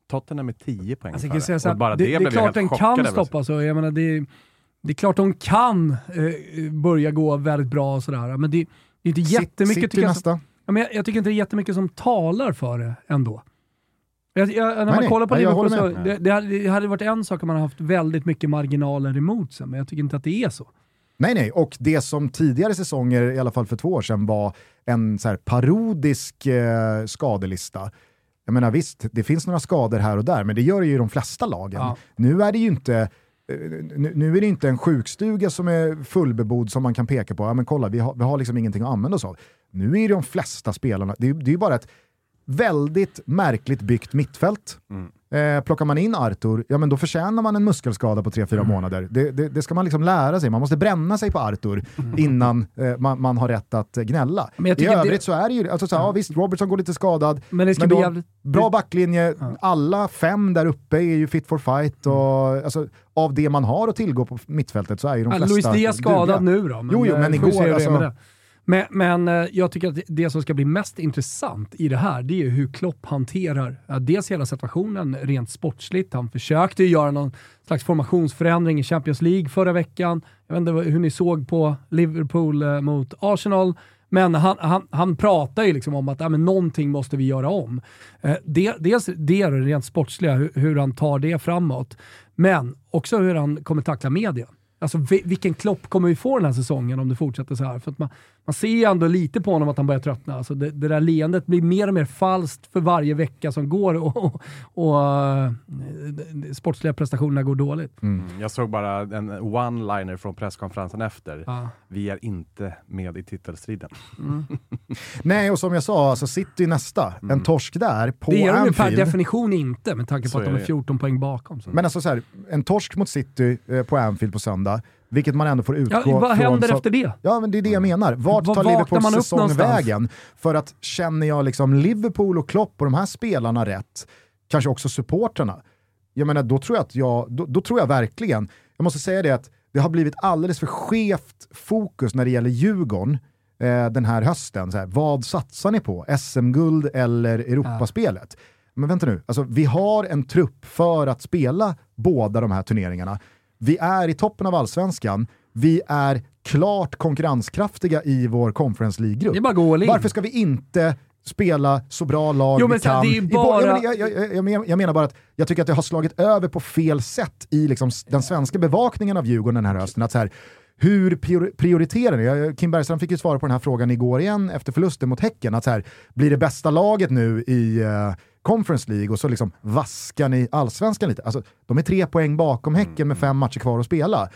Tottenham med 10 poäng Alltså, jag före. så bara det, det, är blev jag klart den kan över. stoppas. och Jag menar, det, det är klart de kan eh, börja gå väldigt bra och sådär. Men det, det är inte jättemycket City jag, som, nästa. Ja, men jag, jag tycker inte det är jättemycket som talar för det ändå. Jag, jag, när man nej. kollar på Nej, Liverpool så, det, det, hade, varit en sak om man hade haft väldigt mycket marginaler emot sig, men jag tycker inte att det är så. Nej, nej, och det som tidigare säsonger, i alla fall för två år sedan, var en så parodisk eh, skadelista. Jag menar visst, det finns några skador här och där, men det gör det ju i de flesta lagen. Ja. Nu är det ju inte nu, är det inte en sjukstuga som är fullbebodd som man kan peka på, ja men kolla vi har, vi har liksom ingenting att använda oss av. Nu är det de flesta spelarna, det är det är ju bara ett väldigt märkligt byggt mittfält. Mm. Eh, plockar man in Artur, ja men då förtjänar man en muskelskada på 3-4 mm. månader. Det, det, det, ska man liksom lära sig, man måste bränna sig på Artur mm. innan eh, man, man, har rätt att eh, gnälla. I övrigt det... så är det ju, alltså, så här, ja, visst Robertson går lite skadad, men, det ska men då, jävligt... bra backlinje, ja. alla fem där uppe är ju fit for fight och mm. alltså, av det man har att tillgå på mittfältet så är ju de flesta Luis Diaz skadad nu då. Men, jo, jo, men eh, igår alltså, men, men eh, jag tycker att det som ska bli mest intressant i det här, det är hur Klopp hanterar dels hela situationen rent sportsligt. Han försökte ju göra någon slags formationsförändring i Champions League förra veckan. Jag vet inte hur ni såg på Liverpool eh, mot Arsenal. Men han, han, han pratar ju liksom om att ja, men någonting måste vi göra om. Eh, det, dels det rent sportsliga, hur, hur han tar det framåt. Men också hur han kommer tackla media. Alltså vilken klopp kommer vi få den här säsongen om det fortsätter så här? För att man, man ser ju ändå lite på honom att han börjar tröttna. Alltså det, det där leendet blir mer och mer falskt för varje vecka som går och, och, och uh, sportsliga prestationerna går dåligt. Mm. Jag såg bara en one-liner från presskonferensen efter. Ah. Vi är inte med i titelstriden. Mm. Nej, och som jag sa, alltså City nästa. Mm. En torsk där på Det är de per definition inte, med tanke på så att de är 14 poäng bakom. Så. Men alltså så här, en torsk mot City eh, på Anfield på söndag vilket man ändå får utgå ja, vad från. händer så, efter det? Ja, men det är det jag menar. Vart tar Liverpools säsong vägen? För att känner jag liksom Liverpool och Klopp och de här spelarna rätt, kanske också supporterna, jag menar, då tror jag, att jag, då, då tror jag verkligen, jag måste säga det att det har blivit alldeles för skevt fokus när det gäller Djurgården eh, den här hösten. Så här, vad satsar ni på? SM-guld eller Europaspelet? Ja. Men vänta nu, alltså, vi har en trupp för att spela båda de här turneringarna. Vi är i toppen av allsvenskan, vi är klart konkurrenskraftiga i vår Conference League-grupp. Varför ska vi inte spela så bra lag jo, vi kan. Det är bara... jag, jag, jag, jag, menar bara att jag tycker att det har slagit över på fel sätt i liksom den svenska bevakningen av Djurgården den här hösten. Att så här, hur prioriterar ni? Kim Bergström fick ju svara på den här frågan igår igen efter förlusten mot Häcken. Att så här, blir det bästa laget nu i uh, Conference League och så liksom vaskar ni allsvenskan lite. Alltså, de är tre poäng bakom Häcken med fem matcher kvar att spela.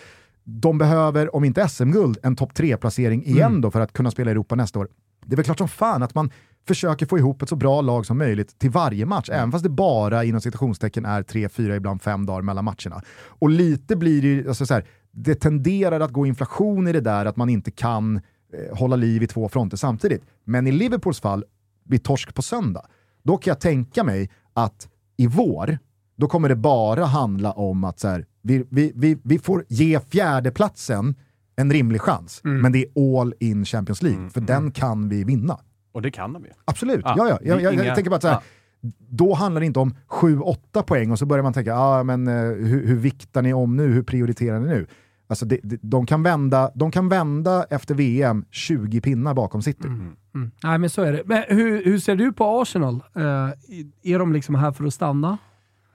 De behöver, om inte SM-guld, en topp tre-placering igen mm. då för att kunna spela i Europa nästa år. Det är väl klart som fan att man försöker få ihop ett så bra lag som möjligt till varje match, mm. även fast det bara inom citationstecken är tre, fyra, ibland fem dagar mellan matcherna. Och lite blir det ju, alltså så här, det tenderar att gå inflation i det där att man inte kan eh, hålla liv i två fronter samtidigt. Men i Liverpools fall, vid torsk på söndag, då kan jag tänka mig att i vår, då kommer det bara handla om att så här, vi, vi, vi, vi får ge fjärdeplatsen en rimlig chans, mm. men det är all in Champions League, mm. för mm. den kan vi vinna. Och det kan de ju. Absolut, ah, ja, ja. Jag, jag, jag, tänker bara att så här, ah. då handlar det inte om 7-8 poäng och så börjar man tänka, ah, men, uh, hur, hur viktar ni om nu, hur prioriterar ni nu? Alltså det, det, de, kan vända, de kan vända efter VM 20 pinnar bakom City. Mm. Mm. Nej men så är det. Men hur, hur ser du på Arsenal? Uh, är de liksom här för att stanna?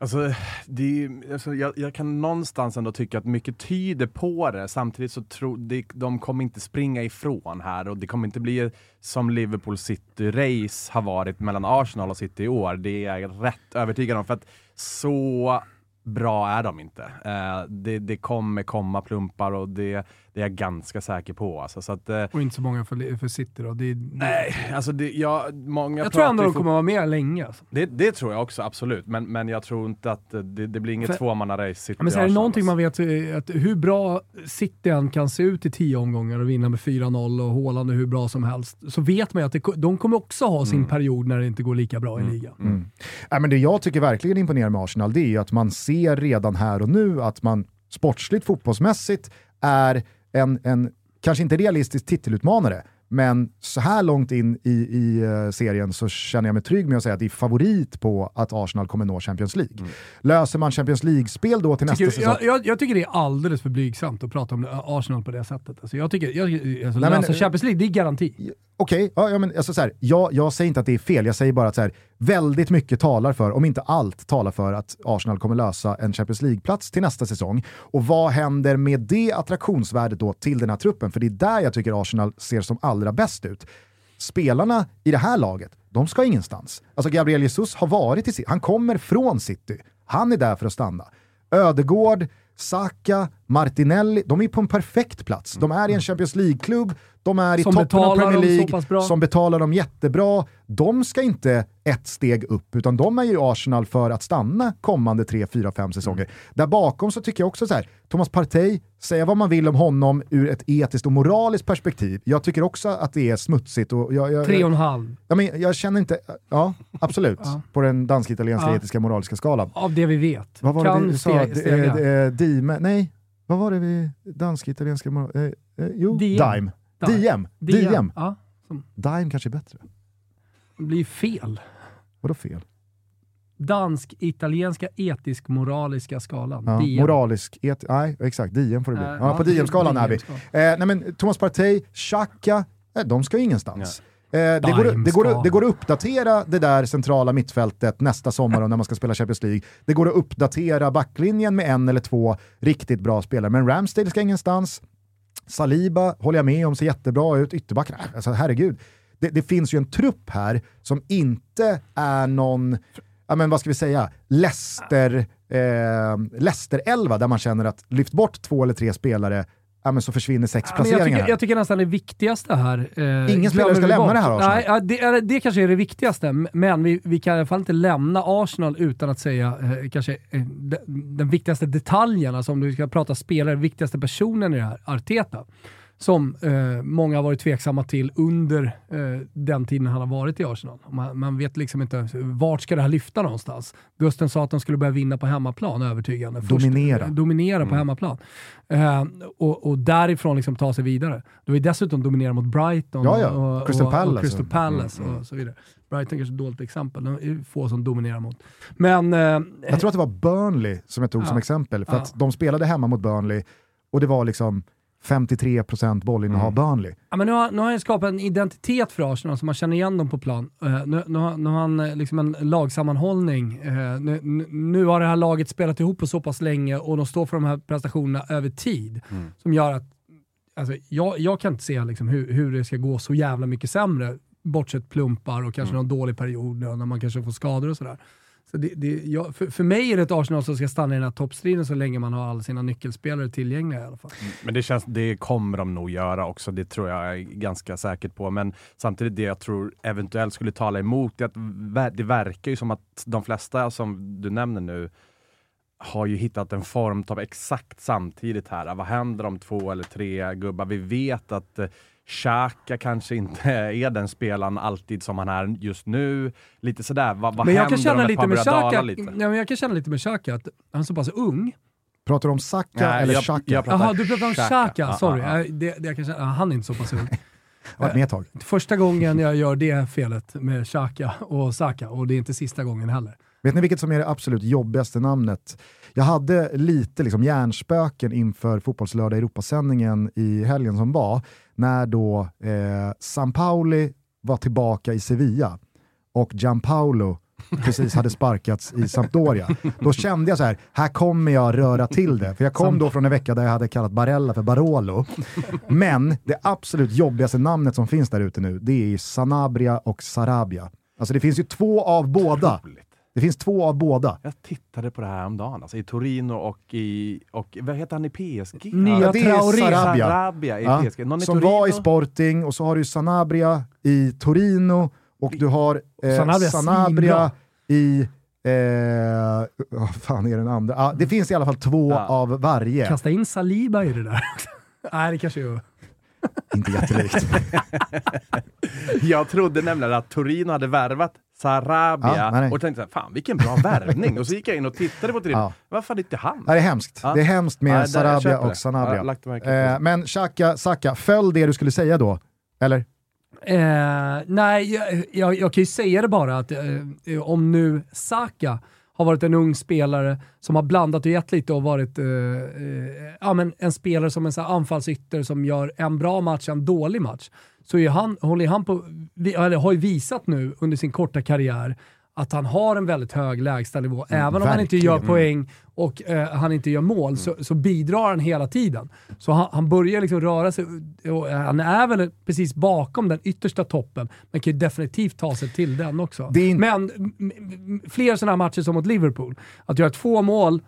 Alltså, det alltså jag, jag, kan någonstans ändå tycka att mycket tyder på det. Samtidigt så tror de, de kommer inte springa ifrån här och det kommer inte bli som Liverpool City-race har varit mellan Arsenal och City i år. Det är jag rätt övertygad om. För att så bra är de inte. Eh, det, det, kommer komma plumpar och det, det är jag ganska säker på. Alltså, så att, eh, och inte så många för, för City då? Det, nej, alltså det, jag, många jag tror ändå de kommer vara med länge. Alltså. Det, det, tror jag också, absolut. Men, men jag tror inte att det, det blir inget tvåmanna-race. Men är det någonting man vet, att hur bra City än kan se ut i tio omgångar och vinna med 4-0 och Haaland är hur bra som helst, så vet man ju att det, de kommer också ha sin mm. period när det inte går lika bra i mm. ligan. Mm. Äh, men det jag tycker verkligen imponerar med Arsenal, det är att man ser redan här och nu att man sportsligt, fotbollsmässigt, är en, en kanske inte realistisk titelutmanare, men så här långt in i, i uh, serien så känner jag mig trygg med att säga att det är favorit på att Arsenal kommer nå Champions League. Mm. Löser man Champions League-spel då till tycker, nästa säsong? Jag, jag, jag, tycker det är alldeles för blygsamt att prata om Arsenal på det sättet. Alltså jag tycker, jag, alltså, Nej, men, Champions League, det är garanti okej, okay, ja, men alltså, så här, jag, jag säger inte att det är fel, jag säger bara att så här, väldigt mycket talar för, om inte allt talar för att Arsenal kommer lösa en Champions League-plats till nästa säsong. Och vad händer med det attraktionsvärdet då till den här truppen? För det är där jag tycker Arsenal ser som allra bäst ut. Spelarna i det här laget, de ska ingenstans. Alltså Gabriel Jesus har varit i City, han kommer från City. Han är där för att stanna. Ödegård Saka, Martinelli, de är på en perfekt plats. De är i en Champions League-klubb, de är i Som toppen av Premier. League, som betalar dem jättebra. De ska inte ett steg upp, utan de är ju Arsenal för att stanna kommande 3, 4, 5 säsonger. Där bakom så tycker jag också så här, Thomas Partey, säga vad man vill om honom ur ett etiskt och moraliskt perspektiv. Jag tycker också att det är smutsigt. Och jag, jag, Tre och en halv Ja, men jag känner inte, ja absolut, Ja. på den dansk-italienska Ja. etiska moraliska skalan. av det vi vet. Vad var kan det vi sa? ste- stega. Dime, nej, vad var det vi, dansk-italienska eh, eh, jo, Diem. Dime. Diem. Diem. Diem. Ja, Dime kanske är bättre. det blir fel. Vadå fel? Dansk-italienska etisk-moraliska skalan. Ja, moralisk, et, nej exakt, Diem får det bli. Eh, Ja, på Diem-skalan är vi. Eh, nej men Thomas Partey, Xhaka, eh, de ska ju ingenstans. Eh, det, går, det, går, det går att uppdatera det där centrala mittfältet nästa sommar när man ska spela Champions League. Det går att uppdatera backlinjen med en eller två riktigt bra spelare, men Ramsdale ska ingenstans. Saliba håller jag med om, ser jättebra ut. Ytterbackarna, alltså herregud. Det, det finns ju en trupp här som inte är någon, ja men vad ska vi säga, Leicester, eh, Leicester 11 där man känner att lyft bort två eller tre spelare, ja men så försvinner sex men jag, placeringar. tycker, jag tycker nästan det viktigaste här... Eh, Ingen spelare ska lämna bort. det här Arsenal. Nej, det, det kanske är det viktigaste, men vi, vi kan i alla fall inte lämna Arsenal utan att säga eh, kanske eh, de, den viktigaste detaljen, alltså om du ska prata spelare, viktigaste personen i det här, Arteta. Som eh, många har varit tveksamma till under eh, den tiden han har varit i Arsenal. Man, man vet liksom inte vart ska det här lyfta någonstans. Gusten sa att de skulle börja vinna på hemmaplan övertygande. Först, Dominera. eh, dominera på hemmaplan. Och, och därifrån liksom ta sig vidare. Har ju dessutom dominerat mot Brighton Ja, ja. och, Crystal och, Palace. och, Crystal Palace och så vidare. Brighton kanske är ett dåligt exempel, det är få som dominerar mot. Men... Eh, Jag tror att det var Burnley som jag tog Ja. som exempel, för att de spelade hemma mot Burnley och det var liksom 53% bollinnehav Burnley. Ja, men nu, har, nu har han skapat en identitet för Arsenal så man känner igen dem på plan. Eh, nu, nu, har- nu har han eh, liksom en lagsammanhållning. Eh, nu, nu, har det här laget spelat ihop på så pass länge och de står för de här prestationerna över tid. Som gör att alltså, jag, jag kan inte se liksom hur, hur det ska gå så jävla mycket sämre. Bortsett plumpar och kanske någon dålig period när man kanske får skador och sådär. Så det, det, jag, för, för mig är det ett Arsenal som ska stanna i den här toppstriden så länge man har alla sina nyckelspelare tillgängliga i alla fall. Mm, men det, känns, det kommer de nog göra också, det tror jag är ganska säkert på. Men samtidigt det jag tror eventuellt skulle tala emot är att det verkar ju som att de flesta som du nämner nu har ju hittat en formtopp exakt samtidigt här. Vad händer om två eller tre gubbar? Vi vet att eh, Xhaka kanske inte är den spelaren alltid som han är just nu. Lite sådär, vad, vad Men jag händer kan, känna om lite med Xhaka, lite? ja, men jag kan känna lite med Xhaka att han är så pass ung. Pratar du om Saka Nej, eller jag- Xhaka? jag Jag pratar- Jaha, du pratar om Xhaka. Sorry. ja. Ja, Det, det jag kan känna, han är inte så pass ung. har varit med ett tag. Första gången jag gör det felet med Xhaka och Saka, och det är inte sista gången heller. Vet ni vilket som är det absolut jobbigaste namnet? Jag hade lite liksom hjärnspöken inför Fotbollslördag Europasändningen i helgen som var, när då eh, Sampaoli var tillbaka i Sevilla och Gianpaolo precis hade sparkats i Sampdoria. Då kände jag så här, här kommer jag röra till det. För jag kom då från en vecka där jag hade kallat Barella för Barolo. Men det absolut jobbigaste namnet som finns där ute nu, det är Sanabria och Sarabia. Alltså det finns ju två av båda. Otroligt. Det finns två av båda. Jag tittade på det här om dagen, alltså, i Torino och i, och vad heter han i PSG? Nya Ja, det är. Sarabia. Sarabia i Ja, PSG. Någon i som Torino? var i Sporting och så har du Sanabria i Torino och du har eh, Sanabria, Sanabria, i... Eh, vad fan är den andra? Ah, det finns i alla fall två Ja. av varje. Kasta in Saliba i det där. Nej, det kanske är... Inte jättelikt. Jag trodde nämligen att Torino hade värvat Sarabia Ja, nej, nej. och tänkte så här, fan vilken bra värvning. och så gick jag in och tittade på Torino. Ja. Varför inte han? Ja, det är hemskt. Ja. Det är hemskt med Sarabia och Sanabria. eh, men Xhaka, Saka, föll det du skulle säga då? Eller? Eh, nej, jag, jag, jag kan ju säga det bara att eh, om nu Saka har varit en ung spelare som har blandat och gett lite och varit eh, eh, ja, men en spelare som en så här anfallsytter som gör en bra match, en dålig match. Så är han, håller han på, eller har ju visat nu under sin korta karriär att han har en väldigt hög lägstanivå. Även om han inte gör verkligen. poäng och eh, han inte gör mål så, så bidrar han hela tiden. Så han, han börjar liksom röra sig, och han är väl precis bakom den yttersta toppen, men kan ju definitivt ta sig till den också. Inte- Men fler sådana här matcher som mot Liverpool, att göra två mål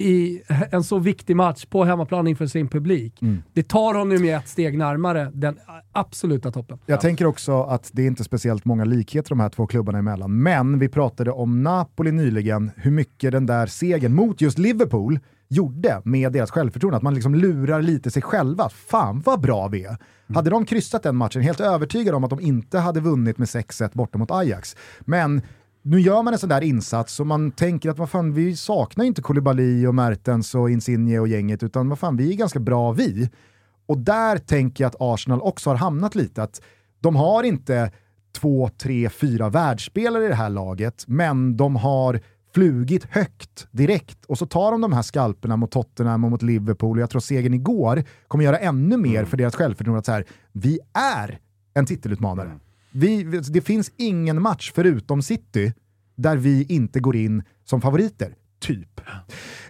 i en så viktig match på hemmaplan inför sin publik. Mm. Det tar honom ju ett steg närmare den absoluta toppen. Jag tänker också att det är inte speciellt många likheter de här två klubbarna emellan, men vi pratade om Napoli nyligen, hur mycket den där segern mot just Liverpool gjorde med deras självförtroende. Att man liksom lurar lite sig själva. Fan vad bra vi är. Mm. Hade de kryssat den matchen, helt övertygad om att de inte hade vunnit med 6-1 borta mot Ajax. Men nu gör man en sån där insats och man tänker att vad fan, vi saknar inte Koulibaly och Mertens och Insigne och gänget, utan vad fan, vi är ganska bra vi. Och där tänker jag att Arsenal också har hamnat lite, att de har inte två, tre, fyra världsspelare i det här laget, men de har flugit högt direkt och så tar de de här skalperna mot Tottenham och mot Liverpool och jag tror segern igår kommer göra ännu mer mm. för deras självförtroende att så här, vi är en titelutmanare. Vi, det finns ingen match förutom City där vi inte går in som favoriter. Typ.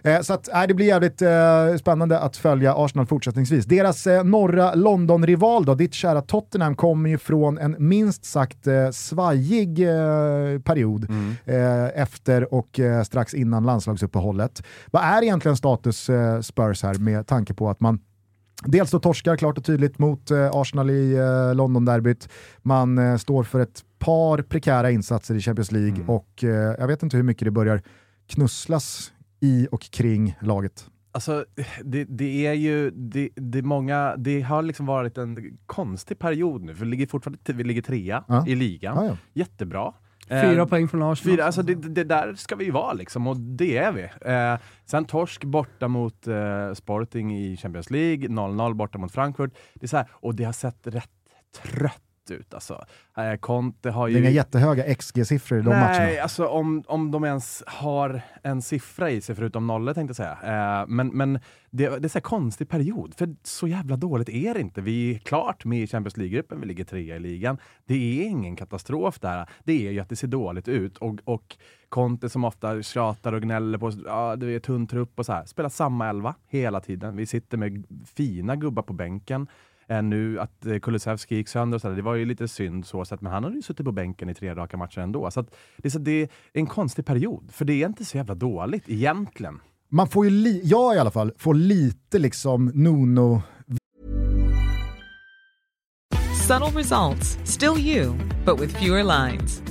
Eh, så att, äh, det blir jävligt eh, spännande att följa Arsenal fortsättningsvis. Deras eh, norra London-rival då, ditt kära Tottenham, kommer ju från en minst sagt eh, svajig eh, period mm. Eh, efter och eh, strax innan landslagsuppehållet. Vad är egentligen status Spurs här med tanke på att man Dels då torskar klart och tydligt mot eh, Arsenal i eh, London-derbyt. Man eh, står för ett par prekära insatser i Champions League mm. och eh, jag vet inte hur mycket det börjar knusslas i och kring laget. Alltså, det, det är ju, det, det, många, det har liksom varit en konstig period nu, för vi ligger fortfarande vi ligger trea ja. i ligan. Ja, ja. Jättebra. Fyra eh, poäng från Arsenal. Fyra, alltså det, det, där ska vi ju vara liksom, och det är vi. Eh, sen torsk borta mot eh, Sporting i Champions League, 0-0 borta mot Frankfurt. Det är så här, och det har sett rätt trött ut. Alltså. Conte har ju... Det är inga jättehöga XG-siffror i de Nej, matcherna. Nej, alltså om, om de ens har en siffra i sig förutom nollor tänkte jag säga. Eh, men men det, det är en så konstig period, för så jävla dåligt är det inte. Vi är klart med i Champions League-gruppen, vi ligger trea i ligan. Det är ingen katastrof där. Det är ju att det ser dåligt ut och, och Conte som ofta tjatar och gnäller på ja, det är tunn trupp och så här. Spelar samma elva hela tiden. Vi sitter med fina gubbar på bänken eh, nu att eh, Kulusevski gick sönder och så där, det var ju lite synd så sett, men han hade ju suttit på bänken i tre raka matcher ändå. Så att, det, är så, det är en konstig period, för det är inte så jävla dåligt egentligen. Man får ju, li- jag i alla fall, får lite liksom Nuno Subtle results, still you, but with fewer lines.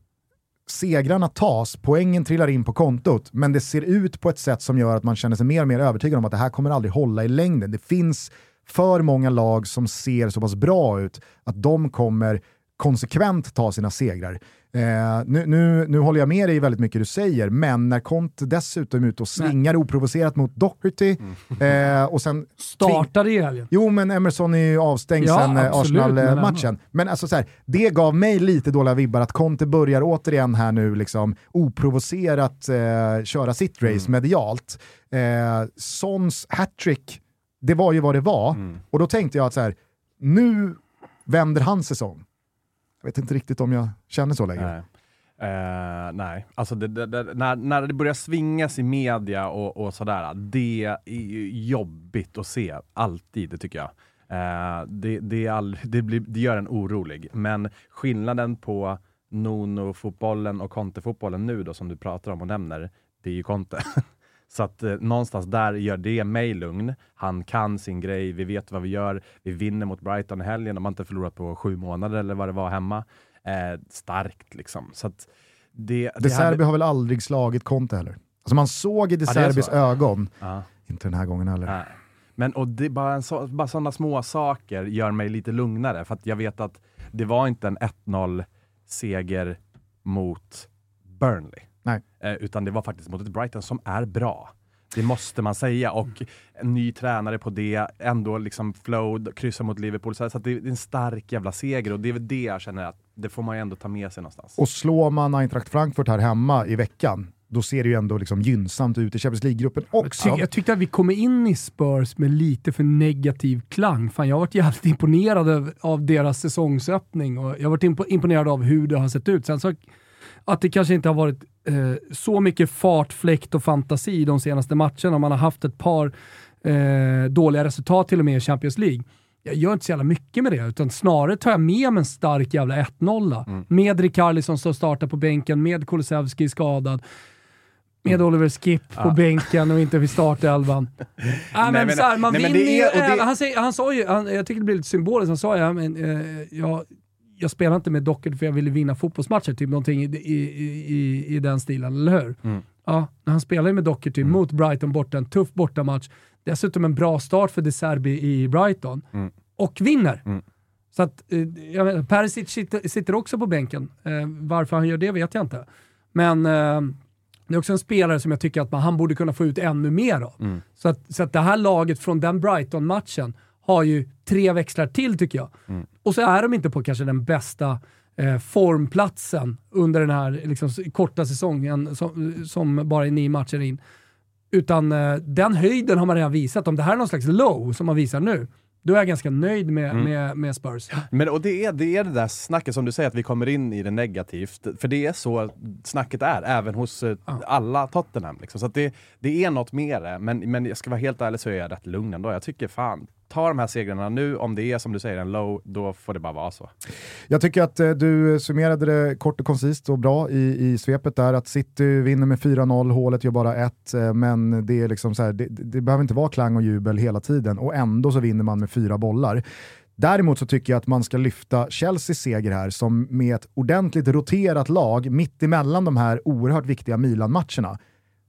segrarna tas, poängen trillar in på kontot, men det ser ut på ett sätt som gör att man känner sig mer och mer övertygad om att det här kommer aldrig hålla i längden. Det finns för många lag som ser så pass bra ut att de kommer konsekvent ta sina segrar. Eh, nu, nu, nu håller jag med dig i väldigt mycket du säger, men när Conte dessutom är ute och svingar Nej. oprovocerat mot Doherty mm. eh, och sen... Startade i helgen. Jo, men Emerson är ju avstängd ja, sen eh, Arsenal-matchen. Men alltså så här, det gav mig lite dåliga vibbar att Conte börjar återigen här nu liksom oprovocerat eh, köra sitt race mm. medialt. Eh, Sons hattrick, det var ju vad det var. Mm. Och då tänkte jag att så här, nu vänder hans säsong. Jag vet inte riktigt om jag känner så längre. Nej. Uh, nej, alltså det, det, det, när, när det börjar svingas i media och, och sådär, det är jobbigt att se, alltid, det tycker jag. Uh, det, det, är all, det, blir, det gör en orolig, men skillnaden på Nono-fotbollen och Conte-fotbollen nu då, som du pratar om och nämner, det är ju Conte. Så att eh, någonstans där gör det mig lugn. Han kan sin grej, vi vet vad vi gör. Vi vinner mot Brighton i helgen, de har inte förlorat på sju månader eller vad det var hemma. Eh, starkt liksom. Så att det, det De Serbi hade... har väl aldrig slagit Conte heller? Alltså man såg i De Ja, Serbis så. ögon, Ja. inte den här gången heller. Nej. Men och det, bara, så, bara sådana små saker gör mig lite lugnare, för att jag vet att det var inte en 1-0 seger mot Burnley. Nej. Eh, utan det var faktiskt mot ett Brighton som är bra. Det måste man säga. Och en ny tränare på det, ändå liksom flow, kryssa mot Liverpool. Så det är en stark jävla seger och det är väl det jag känner att det får man ju ändå ta med sig någonstans. Och slår man Eintracht Frankfurt här hemma i veckan, då ser det ju ändå liksom gynnsamt ut i Champions League-gruppen också. Jag, jag tyckte att vi kommer in i Spurs med lite för negativ klang. Fan, jag har varit jävligt imponerad av, av deras säsongsöppning och jag har varit impo- imponerad av hur det har sett ut. Sen så att det kanske inte har varit eh, så mycket fart, fläkt och fantasi de senaste matcherna. Man har haft ett par eh, dåliga resultat till och med i Champions League. Jag gör inte så jävla mycket med det, utan snarare tar jag med mig en stark jävla 1-0. Med Rikarlisson som startar på bänken, med Kulusevski skadad. Med Oliver Skip på bänken och inte vid startelvan. Nej, men, men- så här, man nej, men vinner det ju. är- och det- även- Han, säger, han sa ju, han, jag tycker det blir lite symboliskt, han sa ju, men, eh, jag, jag spelar inte med Dockert för jag ville vinna fotbollsmatcher, typ någonting i, i, i, i den stilen, eller hur? Mm. Ja, han spelar ju med Docherty mot Brighton borta, en tuff bortamatch. Dessutom en bra start för De Serbi i Brighton. Mm. Och vinner. Mm. Så att, eh, jag menar, Perisic sitter, sitter också på bänken. Eh, varför han gör det vet jag inte. Men eh, det är också en spelare som jag tycker att man, han borde kunna få ut ännu mer av. Mm. Så, att, så att det här laget från den Brighton-matchen har ju tre växlar till tycker jag. Mm. Och så är de inte på kanske den bästa eh, formplatsen under den här liksom, korta säsongen som, som bara är nio matcher in. Utan eh, den höjden har man redan visat. Om det här är någon slags low som man visar nu, då är jag ganska nöjd med, Mm. med, med Spurs. Men och det, är, det är det där snacket som du säger, att vi kommer in i det negativt. För det är så snacket är, även hos eh, alla Tottenham. Liksom. Så det, det är något med det. Men, men jag ska vara helt ärlig så är jag rätt lugn ändå. Jag tycker fan, ta de här segrarna nu. Om det är som du säger en low, då får det bara vara så. Jag tycker att eh, du summerade det kort och koncist och bra i, i svepet där, att City vinner med 4-0, hålet gör bara ett, eh, men det, är liksom så här, det, det behöver inte vara klang och jubel hela tiden och ändå så vinner man med fyra bollar. Däremot så tycker jag att man ska lyfta Chelseas seger här som med ett ordentligt roterat lag mitt emellan de här oerhört viktiga Milan-matcherna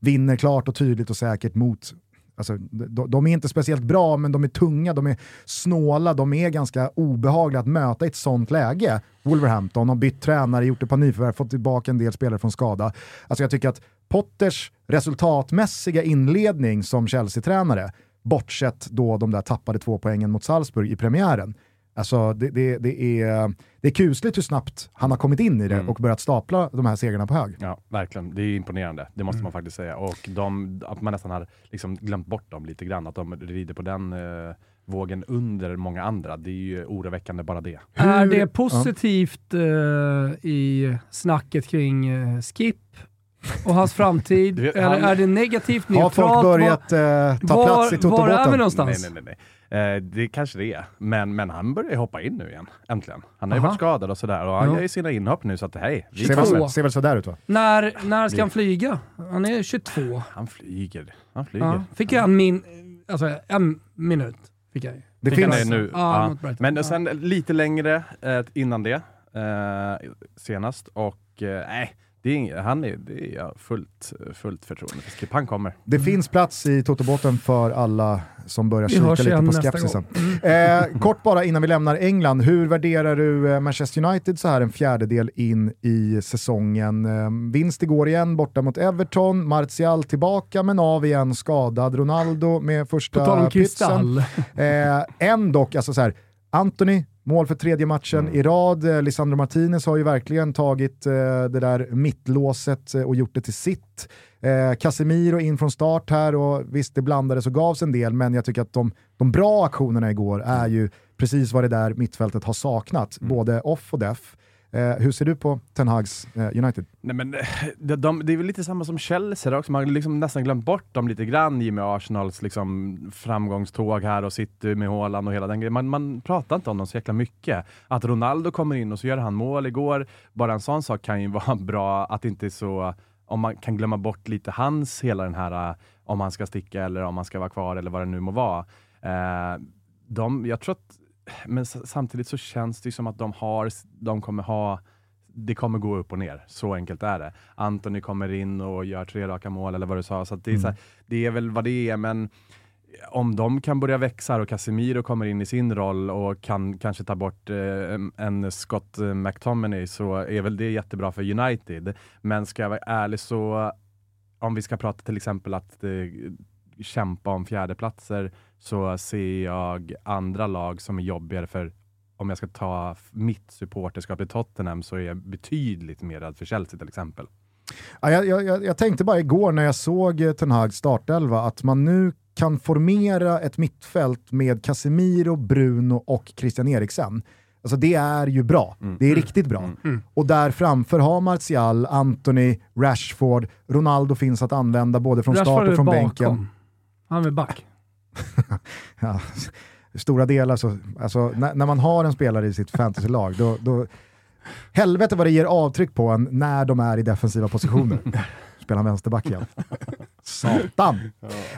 vinner klart och tydligt och säkert mot Alltså, de, de är inte speciellt bra, men de är tunga, de är snåla, de är ganska obehagliga att möta i ett sånt läge. Wolverhampton har bytt tränare, gjort ett par nyförvärv, fått tillbaka en del spelare från skada. Alltså jag tycker att Potters resultatmässiga inledning som Chelsea-tränare, bortsett då de där tappade två poängen mot Salzburg i premiären, Alltså det, det, det, är, det är kusligt hur snabbt han har kommit in i det Mm. och börjat stapla de här segrarna på hög. Ja, verkligen. Det är imponerande. Det måste man faktiskt säga. Och de, att man nästan har liksom glömt bort dem lite grann. Att de rider på den eh, vågen under många andra. Det är ju oroväckande bara det. Är Hur- det positivt eh, i snacket kring eh, Skip och hans framtid? Eller är det negativt, Har neutralt? folk börjat eh, ta var, plats i var, var är vi någonstans? Nej, nej, nej. Eh, det kanske det är. Men, men han börjar ju hoppa in nu igen. Äntligen. Han har ju Aha. varit skadad och sådär. Och han Ja. gör ju sina inhopp nu så att hej, vi Ser väl, ser väl sådär ut va? När, när ska han flyga? Han är 22. Han flyger. Han flyger. Ja. Fick jag en, min, alltså en minut. Fick jag. ju. Det Fick han finns, det nu? Ja, Ja. Men sen lite längre eh, innan det, eh, senast. Och nej, det är inget, han är, det är jag fullt, fullt förtroende för. Skip. Han kommer. det finns plats i Totobåten för alla som börjar Vi kika lite på skepsisen. gång. Eh, kort bara innan vi lämnar England, hur värderar du eh, Manchester United så här en fjärdedel in i säsongen? Eh, vinst igår igen borta mot Everton, Martial tillbaka men av igen skadad, Ronaldo med På första tal om pytsen. kristall. Eh, ändock, alltså så här, Anthony, mål för tredje matchen Mm. i rad. Eh, Lisandro Martinez har ju verkligen tagit eh, det där mittlåset eh, och gjort det till sitt. Eh, Casemiro in från start här och visst det blandades och gavs en del, men jag tycker att de, de bra aktionerna igår är ju precis vad det där mittfältet har saknat, Mm. både off och def. Eh, hur ser du på Ten Hags eh, United? Nej, men, eh, de, de, det är väl lite samma som Chelsea där också. Man har liksom nästan glömt bort dem lite grann i och med Arsenals liksom, framgångståg här och City med Haaland och hela den grejen. Man, man pratar inte om dem så jäkla mycket. Att Ronaldo kommer in och så gör han mål igår, bara en sån sak kan ju vara bra att det inte är så om man kan glömma bort lite hans, hela den här, eh, om han ska sticka eller om han ska vara kvar eller vad det nu må vara. Eh, de, jag tror att, men samtidigt så känns det ju som att de har, de kommer ha det kommer gå upp och ner. Så enkelt är det. Anthony kommer in och gör tre raka mål eller vad du sa. Så det, är så här, det är väl vad det är, men om de kan börja växa och Casemiro kommer in i sin roll och kan kanske ta bort eh, en Scott McTominay så är väl det jättebra för United. Men ska jag vara ärlig så, om vi ska prata till exempel att eh, kämpa om fjärdeplatser så ser jag andra lag som är jobbigare för om jag ska ta mitt supporterskap i Tottenham så är jag betydligt mer rädd för Chelsea till exempel. Ja, jag, jag, jag tänkte bara igår när jag såg eh, Ten Hag startelva att man nu kan formera ett mittfält med Casemiro, Bruno och Christian Eriksen. Alltså det är ju bra. Mm. Det är riktigt bra. Mm. Och där framför har Martial, Anthony, Rashford, Ronaldo finns att använda både från Rashford start och från bakom. bänken. Han är back. Ja, stora delar så, alltså, när, när man har en spelare i sitt fantasylag, då, då helvete vad det ger avtryck på en när de är i defensiva positioner. Spelar vänsterback igen. Satan!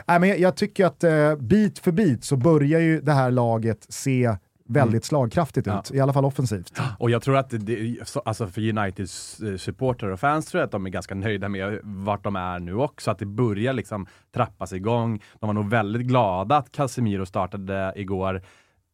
Nej, men jag, jag tycker att eh, bit för bit så börjar ju det här laget se väldigt slagkraftigt ut, Ja. i alla fall offensivt. Och jag tror att det- det, så- alltså för Uniteds eh, supportrar och fans tror jag att de är ganska nöjda med vart de är nu också. Att det börjar liksom trappas igång. De var nog väldigt glada att Casemiro startade igår.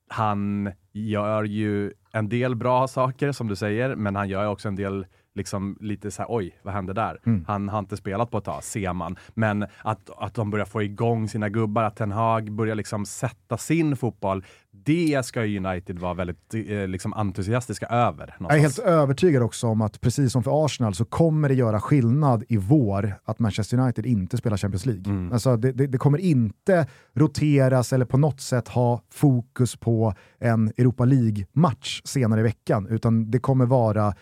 Han gör ju en del bra saker som du säger, men han gör ju också en del liksom lite så här, oj, vad hände där? Mm. Han har inte spelat på ett tag, ser man. Men att, att de börjar få igång sina gubbar, att Ten Hag börjar liksom sätta sin fotboll, det ska United vara väldigt eh, liksom entusiastiska över. Jag är helt någonstans. övertygad också om att precis som för Arsenal så kommer det göra skillnad i vår att Manchester United inte spelar Champions League. Mm. Alltså det, det, det kommer inte roteras eller på något sätt ha fokus på en Europa League-match senare i veckan, utan det kommer vara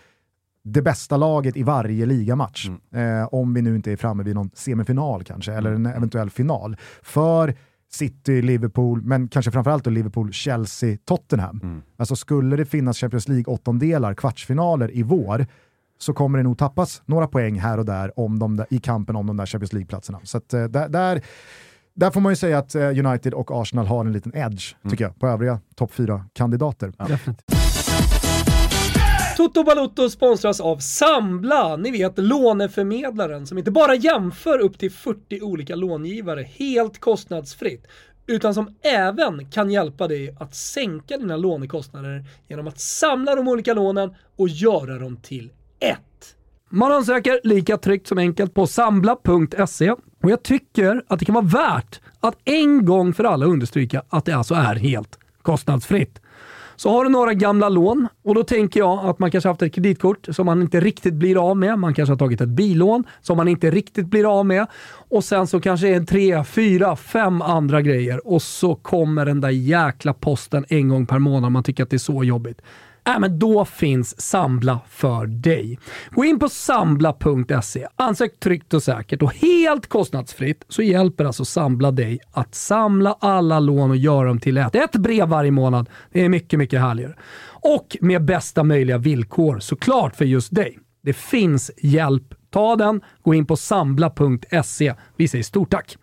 det bästa laget i varje ligamatch. Eh, om vi nu inte är framme vid någon semifinal kanske, eller en eventuell final. För City, Liverpool, men kanske framförallt då Liverpool, Chelsea, Tottenham. Alltså skulle det finnas Champions League åttonddelar, kvartsfinaler i vår, så kommer det nog tappas några poäng här och där om de där, i kampen om de där Champions League-platserna. Så att, eh, där, där, där får man ju säga att eh, United och Arsenal har en liten edge, tycker jag, på övriga topp fyra kandidater Definitivt. Toto Balutto sponsras av Sambla, ni vet låneförmedlaren som inte bara jämför upp till 40 olika långivare helt kostnadsfritt, utan som även kan hjälpa dig att sänka dina lånekostnader genom att samla de olika lånen och göra dem till ett. Man ansöker lika tryggt som enkelt på sambla.se och jag tycker att det kan vara värt att en gång för alla understryka att det alltså är helt kostnadsfritt. Så har du några gamla lån och då tänker jag att man kanske haft ett kreditkort som man inte riktigt blir av med. Man kanske har tagit ett bilån som man inte riktigt blir av med. Och sen så kanske det är tre, fyra, fem andra grejer och så kommer den där jäkla posten en gång per månad. Man tycker att det är så jobbigt. Äh, men då finns Sambla för dig. Gå in på sambla.se, ansök tryggt och säkert och helt kostnadsfritt så hjälper alltså Sambla dig att samla alla lån och göra dem till ett. Ett brev varje månad. Det är mycket, mycket härligare. Och med bästa möjliga villkor såklart för just dig. Det finns hjälp. Ta den. Gå in på sambla.se. Vi säger stort tack!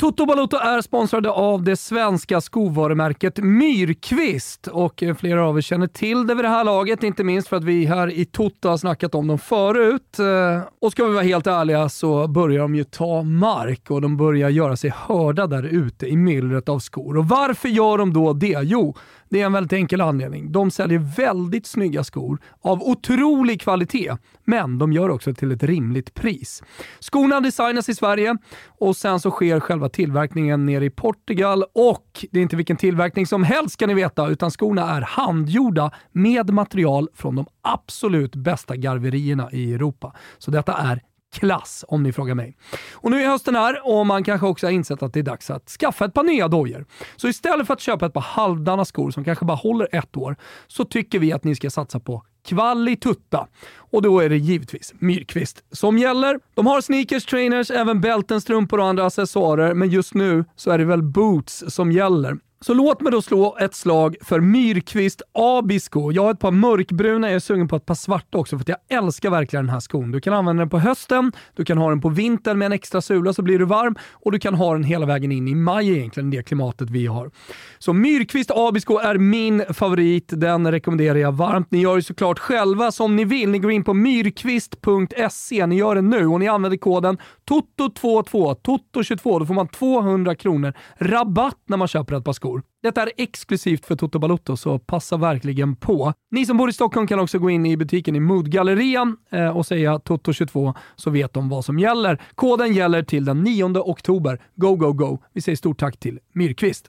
Toto Balotto är sponsrade av det svenska skovarumärket Myrkvist och eh, flera av er känner till det vid det här laget, inte minst för att vi här i Toto har snackat om dem förut. Eh, och ska vi vara helt ärliga så börjar de ju ta mark och de börjar göra sig hörda där ute i myllret av skor. Och varför gör de då det? Jo, det är en väldigt enkel anledning. De säljer väldigt snygga skor av otrolig kvalitet, men de gör också till ett rimligt pris. Skorna designas i Sverige och sen så sker själva tillverkningen nere i Portugal och det är inte vilken tillverkning som helst ska ni veta, utan skorna är handgjorda med material från de absolut bästa garverierna i Europa. Så detta är klass om ni frågar mig. Och nu är hösten här och man kanske också har insett att det är dags att skaffa ett par nya dojor. Så istället för att köpa ett par halvdana skor som kanske bara håller ett år, så tycker vi att ni ska satsa på kvalitutta. Och då är det givetvis Myrkvist som gäller. De har sneakers, trainers, även bälten, strumpor och andra accessoarer, men just nu så är det väl boots som gäller. Så låt mig då slå ett slag för Myrkvist Abisko. Jag har ett par mörkbruna, jag är sugen på ett par svarta också för att jag älskar verkligen den här skon. Du kan använda den på hösten, du kan ha den på vintern med en extra sula så blir du varm och du kan ha den hela vägen in i maj egentligen, det klimatet vi har. Så Myrkvist Abisko är min favorit, den rekommenderar jag varmt. Ni gör ju såklart själva som ni vill. Ni går in på myrkvist.se, ni gör det nu och ni använder koden TOTO22, TOTO22, då får man 200 kronor rabatt när man köper ett par skor. Detta är exklusivt för Toto Balotto, så passa verkligen på. Ni som bor i Stockholm kan också gå in i butiken i Moodgallerian eh, och säga Toto22 så vet de vad som gäller. Koden gäller till den 9 oktober. Go, go, go! Vi säger stort tack till Myrkvist.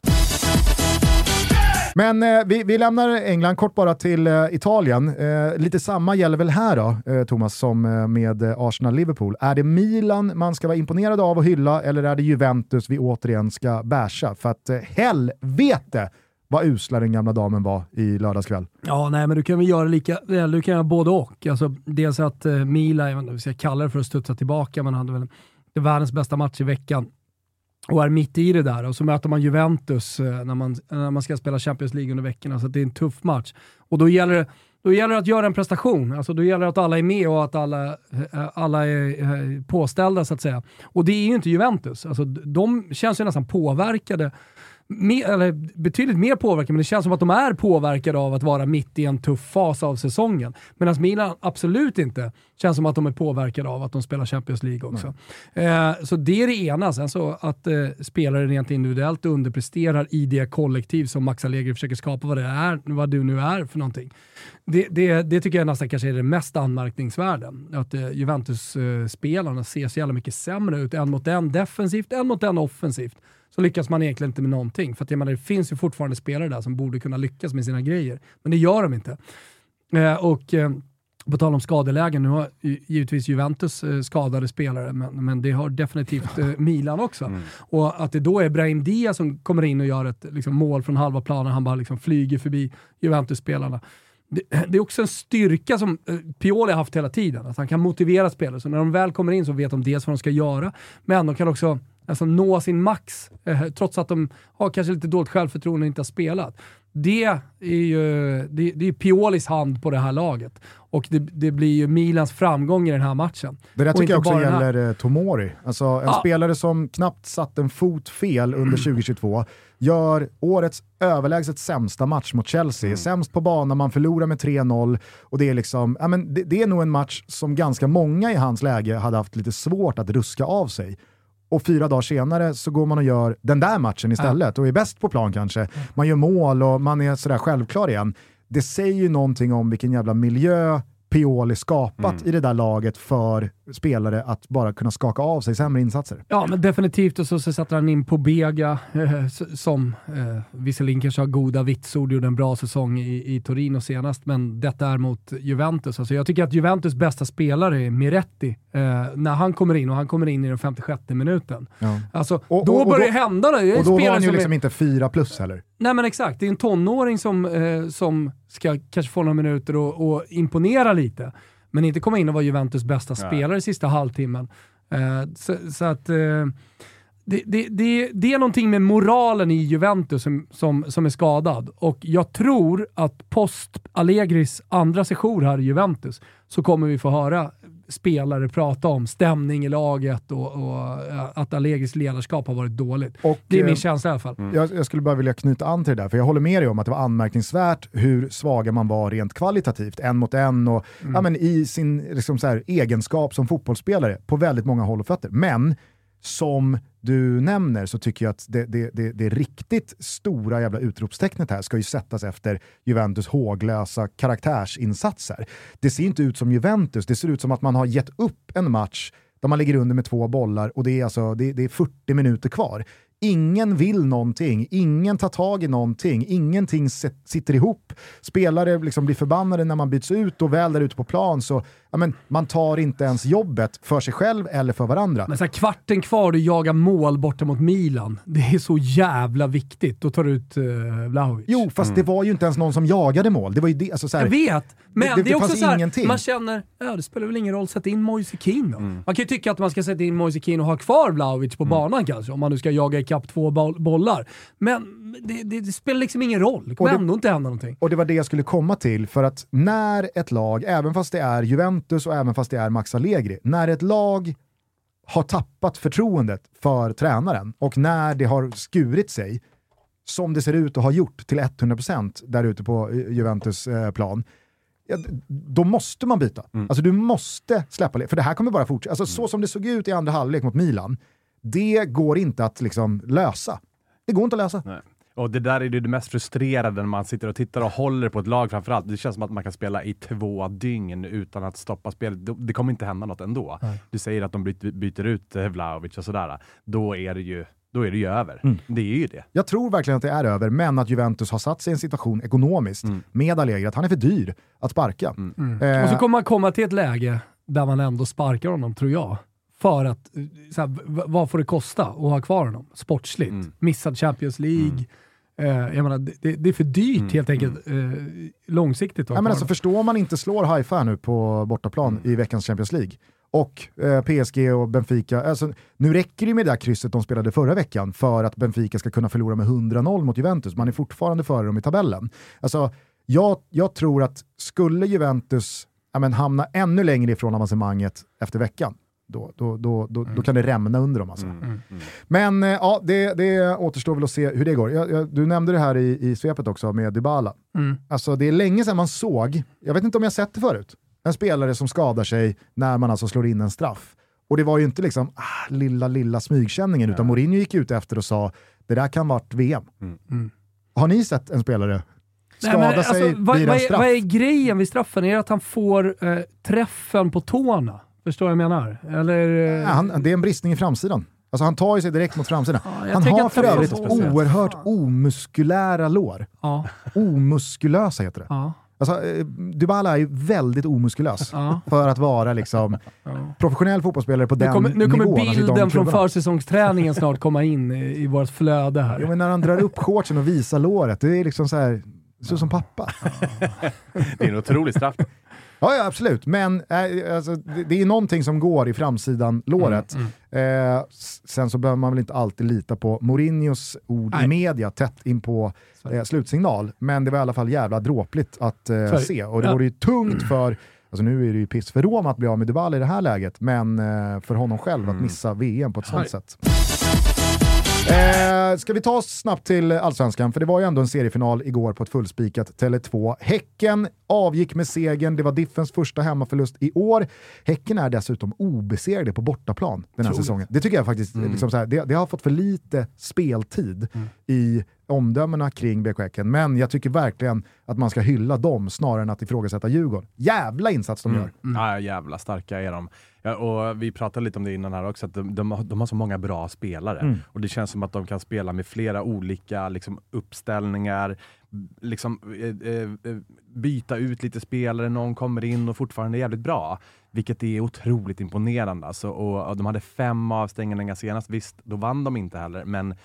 Men eh, vi, vi lämnar England kort bara till eh, Italien. Eh, lite samma gäller väl här då, eh, Thomas, som eh, med Arsenal-Liverpool. Är det Milan man ska vara imponerad av och hylla eller är det Juventus vi återigen ska basha? För att eh, helvete vad usla den gamla damen var i lördagskväll. Ja, nej, men du kan väl göra lika, eller du kan göra både och. Alltså, dels att eh, Milan, jag vet inte vi ska kalla det för att studsa tillbaka, men hade väl världens bästa match i veckan och är mitt i det där. Och så möter man Juventus eh, när, man, eh, när man ska spela Champions League under veckorna, så det är en tuff match. Och då gäller det då gäller det att göra en prestation. Alltså då gäller det att alla är med och att alla, eh, alla är påställda så att säga. Och det är ju inte Juventus. Alltså, de känns ju nästan påverkade mer, eller betydligt mer påverkade, men det känns som att de är påverkade av att vara mitt i en tuff fas av säsongen. Medan Milan absolut inte känns som att de är påverkade av att de spelar Champions League också. Eh, så det är det ena. Sen så att eh, spelare rent individuellt underpresterar i det kollektiv som Max Allegri försöker skapa vad det är, vad du nu är för någonting. Det, det, det tycker jag nästan kanske är det mest anmärkningsvärda. Att eh, Juventus-spelarna ser så jävla mycket sämre ut, en mot en defensivt, en mot en offensivt så lyckas man egentligen inte med någonting. För att jag menar, det finns ju fortfarande spelare där som borde kunna lyckas med sina grejer, men det gör de inte. Eh, och eh, på tal om skadelägen, nu har givetvis Juventus eh, skadade spelare, men, men det har definitivt eh, Milan också. Mm. Och att det då är Brahim Diaz som kommer in och gör ett liksom, mål från halva planen, han bara liksom flyger förbi Juventus-spelarna. Det, det, är också en styrka som eh, Pioli har haft hela tiden, att han kan motivera spelare. Så när de väl kommer in så vet de dels vad de ska göra, men de kan också alltså nå sin max, eh, trots att de har kanske lite dåligt självförtroende och inte har spelat. Det är ju det, det är Piolis hand på det här laget. Och det, det, blir ju Milans framgång i den här matchen. Det där tycker jag också gäller eh, Tomori. Alltså en ah. spelare som knappt satt en fot fel under 2022, gör årets överlägset sämsta match mot Chelsea. Mm. Sämst på banan, man förlorar med 3-0 och det är liksom, ja, men det, det är nog en match som ganska många i hans läge hade haft lite svårt att ruska av sig och fyra dagar senare så går man och gör den där matchen istället och är bäst på plan kanske. Man gör mål och man är sådär självklar igen. Det säger ju någonting om vilken jävla miljö Pioli skapat mm. i det där laget för spelare att bara kunna skaka av sig sämre insatser. Ja, men definitivt. Och så, så sätter han in på Bega eh, som eh, visserligen kanske har goda vitsord, gjorde en bra säsong i, i Torino senast, men detta är mot Juventus. Alltså, jag tycker att Juventus bästa spelare är Miretti, eh, när han kommer in och han kommer in i den 56 minuten. Ja. Alltså, och, då och, och, börjar det hända. Det och då har han ju liksom är... inte fyra plus heller. Nej men exakt, det är en tonåring som, eh, som ska kanske få några minuter och, och imponera lite. Men inte komma in och vara Juventus bästa Nej. spelare sista halvtimmen. Eh, så, så, att... Eh, det, det, det, det, är någonting med moralen i Juventus som, som, som är skadad. Och jag tror att post Allegris andra session här i Juventus så kommer vi få höra spelare prata om stämning i laget och, och att Allegris ledarskap har varit dåligt. Och, det är min eh, känsla i alla fall. Mm. Jag, jag, skulle bara vilja knyta an till det där, för jag håller med dig om att det var anmärkningsvärt hur svaga man var rent kvalitativt, en mot en och mm. ja, men i sin liksom så här, egenskap som fotbollsspelare på väldigt många håll och fötter. Men som du nämner så tycker jag att det, det, det, det riktigt stora jävla utropstecknet här ska ju sättas efter Juventus håglösa karaktärsinsatser. Det ser inte ut som Juventus, det ser ut som att man har gett upp en match där man ligger under med två bollar och det är, alltså, det, det är 40 minuter kvar. Ingen vill någonting, ingen tar tag i någonting, ingenting sitter ihop. Spelare liksom blir förbannade när man byts ut och väl där ute på plan så ja, men, man tar inte ens jobbet för sig själv eller för varandra. Men så här, kvarten kvar och jagar mål borta mot Milan. Det är så jävla viktigt. Då tar du ut uh, Vlahovic. Jo, fast mm. det var ju inte ens någon som jagade mål. Det var ju det, alltså, så här, Jag vet, men det, det, det är också så här, man känner, ja det spelar väl ingen roll, sätt in Moise Keane då. Mm. Man kan ju tycka att man ska sätta in Moise Keane och ha kvar Vlahovic på mm. banan kanske, om man nu ska jaga ikapp två bollar. Men det, det, det spelar liksom ingen roll. Det kommer ändå inte hända någonting. Och det var det jag skulle komma till, för att när ett lag, även fast det är Juventus och även fast det är Max Allegri, när ett lag har tappat förtroendet för tränaren och när det har skurit sig, som det ser ut att ha gjort till 100% där ute på eh, Juventus eh, plan, då måste man byta. Alltså du måste släppa det, för det här kommer bara fortsätta. Alltså så som det såg ut i andra halvlek mot Milan, det går inte att liksom lösa. Det går inte att lösa. Nej. Och det där är ju det mest frustrerande när man sitter och tittar och håller på ett lag framförallt. Det känns som att man kan spela i två dygn utan att stoppa spelet. Det- kommer inte hända något ändå. Du säger att de byter, ut eh, Vlahovic och sådär. Då är det ju, då är det ju över. Mm. Det är ju det. Jag tror verkligen att det är över, men att Juventus har satt sig i en situation ekonomiskt med Allegri, att han är för dyr att sparka. Eh, Och så kommer man komma till ett läge där man ändå sparkar honom, tror jag. För att, eh, så här, vad får det kosta att ha kvar honom sportsligt? Mm. Missad Champions League. Eh, jag menar, det, det- är för dyrt helt enkelt, eh, långsiktigt ja, men alltså, förstår man inte slår Haifa nu på bortaplan i veckans Champions League, och eh, PSG och Benfica, alltså, nu räcker det med det där krysset de spelade förra veckan för att Benfica ska kunna förlora med 100-0 mot Juventus. Man är fortfarande före dem i tabellen. Alltså, jag, jag tror att skulle Juventus ja, men, hamna ännu längre ifrån avancemanget efter veckan, då, då, då, då, då kan det rämna under dem. Alltså. Men eh, ja, det, det återstår väl att se hur det går. Jag, jag, du nämnde det här i, i svepet också med Dybala. Mm. Alltså det är länge sedan man såg, jag vet inte om jag sett det förut, en spelare som skadar sig när man alltså slår in en straff. Och det var ju inte liksom ah, lilla, lilla smygkänningen, utan Mourinho gick ut efter och sa det där kan varit VM. Mm. Har ni sett en spelare Nej, skada men, sig alltså, vad, vid vad, en är, straff? vad är grejen vid straffen? Är det att han får eh, träffen på tårna? Förstår vad jag menar? Eller... eh, Ja, han, det är en bristning i framsidan. Alltså han tar ju sig direkt mot framsidan. Ja, han har för övrigt oerhört omuskulära lår. ja, Omuskulösa heter det. ja, Alltså, eh, Dybala är ju väldigt omuskulös ja. för att vara liksom, professionell fotbollsspelare på Nu den kommer, nu kommer nivån. alltså i de bilden från försäsongsträningen snart komma in i, i vårt flöde här. Jo, men när han drar upp shortsen och visar låret, det är liksom så här, så som pappa. Det är en otrolig straff. Ja, ja absolut, men äh, alltså, det, det är någonting som går i framsidan låret. Mm, Eh, s- sen så behöver man väl inte alltid lita på Mourinhos ord i Nej. media tätt in på eh, slutsignal, men det var i alla fall jävla dråpligt att eh, se. Och det Ja. vore ju tungt för, alltså nu är det ju piss för Roma att bli av med Dybala i det här läget, men eh, för honom själv att missa VM på ett sånt sätt. Eh, ska vi ta oss snabbt till Allsvenskan? För det var ju ändå en seriefinaal igår på ett fullspikat Tele2. Häcken avgick med segern, det var Diffens första hemmaförlust i år. Häcken är dessutom obesegrade på bortaplan den här Otroligt. säsongen. Det tycker jag faktiskt, liksom så här, det, det har fått för lite speltid i omdömena kring BK Häcken, men jag tycker verkligen att man ska hylla dem snarare än att ifrågasätta Djurgården. Jävla insats de gör. Ja, jävla starka är de. Ja, och vi pratade lite om det innan här också, att de, de, har, de har så många bra spelare. Mm. Och det känns som att de kan spela med flera olika liksom, uppställningar, liksom, eh, eh, eh, byta ut lite spelare, någon kommer in och fortfarande är jävligt bra. Vilket är otroligt imponerande. Alltså, och, och de hade fem avstängningar senast, visst, då vann de inte heller, men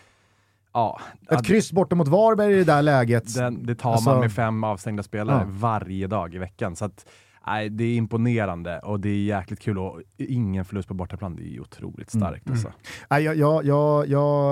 ja. Ett kryss borta mot Varberg i det där läget. Den, det tar Alltså- man med fem avstängda spelare Ja. varje dag i veckan. Så att, nej, det är imponerande och det är jäkligt kul. Och ingen förlust på bortaplan, det är otroligt Mm. starkt. Alltså. Nej, jag, jag, jag, jag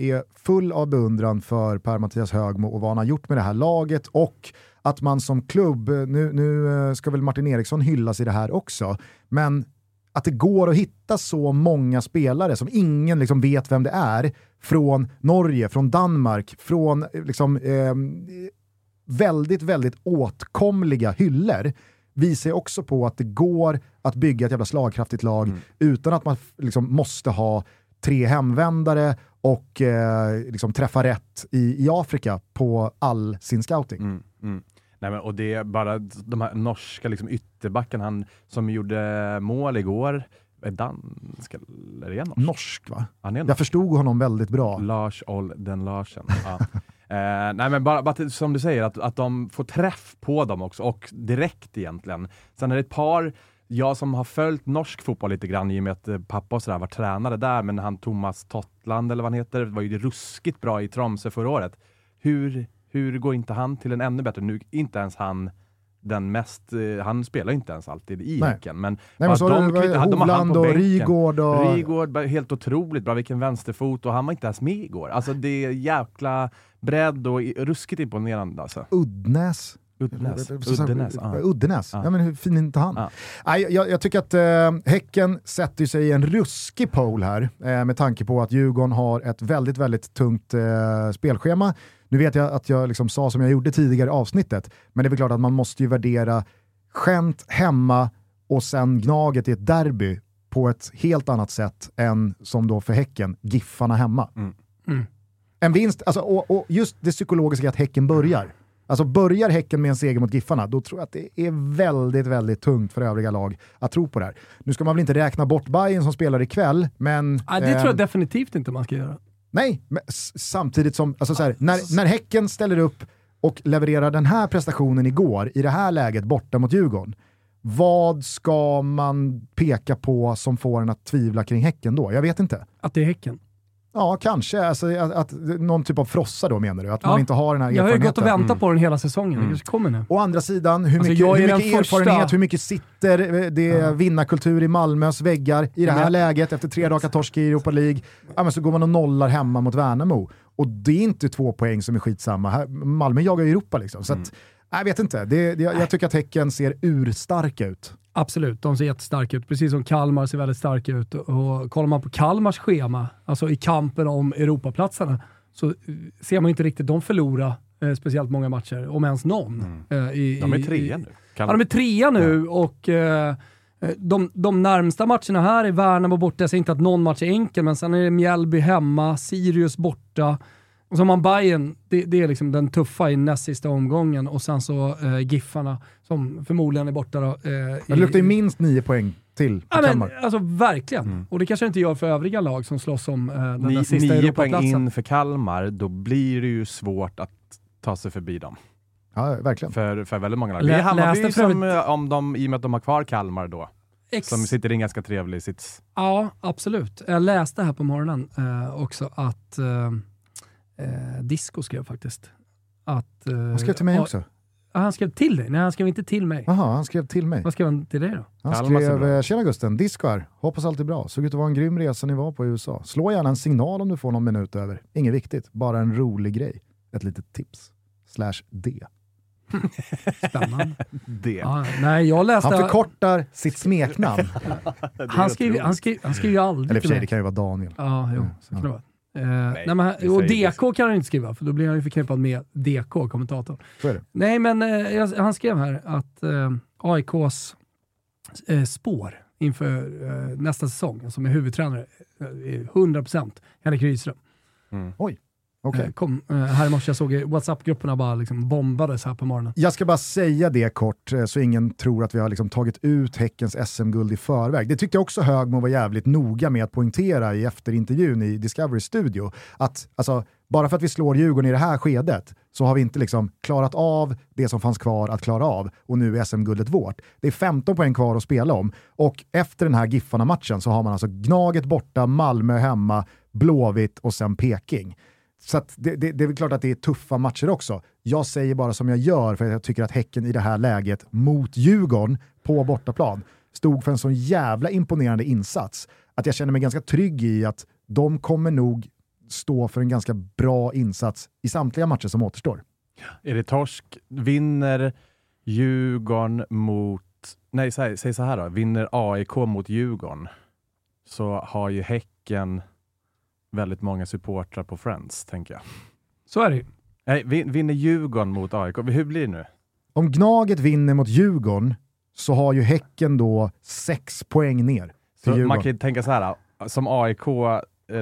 är full av beundran för Per-Mattias Högmo och vad han har gjort med det här laget och att man som klubb, nu, nu eh, ska väl Martin Eriksson hyllas i det här också, men att det går att hitta så många spelare som ingen liksom vet vem det är, från Norge, från Danmark, från eh, liksom, eh, väldigt, väldigt åtkomliga hyllor visar ju också på att det går att bygga ett jävla slagkraftigt lag utan att man liksom måste ha tre hemvändare och eh, liksom träffa rätt i, i Afrika på all sin scouting. Mm, mm. Nej, men, och det är bara de här norska liksom, ytterbackarna, han som gjorde mål igår, är dansk eller är norsk? Norsk va? Han är Jag norsk. förstod honom väldigt bra. Lars Olden Larsen. Ja. eh, nej men bara, bara som du säger, att, att de får träff på dem också, och direkt egentligen. Sen är det ett par, jag som har följt norsk fotboll lite grann i och med att eh, pappa och sådär var tränare där, men han Thomas Tottland eller vad han heter, var ju ruskigt bra i Tromsö förra året. Hur, hur går inte han till en ännu bättre? Nu inte ens han den mest, eh, han spelar inte ens alltid i. Häcken. Men, Nej, men så de de, kvitt- de har han på bänken. Rygård och... Rygård, bara helt otroligt bra, vilken vänsterfot och han var inte ens med igår. Alltså det är jäkla bredd och ruskigt imponerande alltså. Uddnäs. Uddenäs. Uddenäs. Uddenäs, ja. Uddenäs. Ja. Ja. men hur fin är inte han? Ja. Nej, jag, jag tycker att eh, Häcken sätter sig i en ruskig pole här eh, med tanke på att Djurgården har ett väldigt, väldigt tungt eh, spelschema. Nu vet jag att jag liksom sa som jag gjorde tidigare i avsnittet, men det är väl klart att man måste ju värdera skämt hemma och sen Gnaget i ett derby på ett helt annat sätt än som då för Häcken, Giffarna hemma. Mm. Mm. En vinst, alltså, och, och just det psykologiska att Häcken börjar. Alltså börjar Häcken med en seger mot Giffarna, då tror jag att det är väldigt, väldigt tungt för övriga lag att tro på det här. Nu ska man väl inte räkna bort Bayern som spelar ikväll, men... Nej, det tror jag eh, definitivt inte man ska göra. Nej, men samtidigt som, alltså så här, när, när Häcken ställer upp och levererar den här prestationen igår, i det här läget borta mot Djurgården, vad ska man peka på som får en att tvivla kring Häcken då? Jag vet inte. Att det är Häcken. Ja, kanske. Alltså, att, att, någon typ av frossa då menar du? Att Ja. man inte har den här Jag har ju erfarenheten? gått och väntat på den hela säsongen. Mm. Det kommer nu. Å andra sidan, hur Alltså, mycket, hur mycket första- erfarenhet, hur mycket sitter eh, det Ja. vinnarkultur i Malmös väggar i det här Men- läget efter tre raka torsk i Europa League? Ja, men så går man och nollar hemma mot Värnamo. Och det är inte två poäng som är skitsamma. Här, Malmö jagar Europa liksom. Så att, jag vet inte, det, det, jag, jag tycker att Häcken ser urstarka ut. Absolut, de ser jättestarka ut. Precis som Kalmar ser väldigt starka ut. Och kollar man på Kalmars schema, alltså i kampen om Europaplatserna, så eh, ser man inte riktigt de förlora eh, speciellt många matcher, om ens någon. eh, i, De är trea nu. Ja, de är trea nu och eh, de, de närmsta matcherna här är Värnamo borta. Jag säger inte att någon match är enkel, men sen är det Mjällby hemma, Sirius borta. Och så har man Bayern, det, det är liksom den tuffa i näst sista omgången och sen så eh, Giffarna som förmodligen är borta. Då, eh, Det luktar ju minst nio poäng till på Ja, men, alltså verkligen. Mm. Och det kanske det inte gör för övriga lag som slåss om eh, den Ni, där sista nio poäng in för Kalmar, då blir det ju svårt att ta sig förbi dem. Ja, verkligen. För, för väldigt många lag. Lä- Det är Hammarby som, eh, om de, i och med att de har kvar Kalmar då, Ex- som sitter i en ganska trevlig sits. Ja, absolut. Jag läste här på morgonen eh, också att eh, eh, Disco skrev faktiskt. Att, eh, Han skrev till mig också. Ja, han skrev till dig? Nej, han skrev inte till mig. Jaha, han skrev till mig. Vad skrev han till dig då? Han skrev eh. “Tjena Gusten, disco här. Hoppas allt är bra. Såg ut att vara en grym resa ni var på i USA. Slå gärna en signal om du får någon minut över. Inget viktigt, bara en rolig grej. Ett litet tips. Slash D. Spännande. Det. ja, nej, jag läste... Han förkortar sitt smeknamn. Han, skrev ju aldrig Eller för sig, det kan ju vara Daniel. Ja, jo, Mm, så kan ja. det vara. Eh, nej, men, han- vi och DK kan han inte skriva, för då blir han ju förknippad med DK, kommentatorn. Nej, men jag- han skrev här att eh, AIKs eh, spår inför nästa säsong, som är huvudtränare, är 100% Henrik Rydström. Mm. Okej. Eh, kom eh, här i morse, jag såg WhatsApp-grupperna bara liksom bombades här på morgonen. Jag ska bara säga det kort eh, så ingen tror att vi har liksom tagit ut Häckens SM-guld i förväg. Det tyckte jag också Högmo var jävligt noga med att poängtera i efterintervjun i Discovery Studio. Att alltså, bara för att vi slår Djurgården i det här skedet så har vi inte liksom klarat av det som fanns kvar att klara av och nu är SM-guldet vårt. Det är 15 poäng kvar att spela om och efter den här Giffarna-matchen så har man alltså Gnaget borta, Malmö hemma, Blåvitt och sen Peking. Så att det, det, det är väl klart att det är tuffa matcher också. Jag säger bara som jag gör för att jag tycker att Häcken i det här läget mot Djurgården på bortaplan stod för en sån jävla imponerande insats att jag känner mig ganska trygg i att de kommer nog stå för en ganska bra insats i samtliga matcher som återstår. Är det torsk? Vinner Djurgården mot... Nej, säg, säg så här då. Vinner AIK mot Djurgården så har ju Häcken väldigt många supportrar på Friends, tänker jag. Så är det ju. Nej, vin- vinner Djurgården mot AIK? Hur blir det nu? Om Gnaget vinner mot Djurgården så har ju Häcken då sex poäng ner man kan ju tänka så här, som AIK,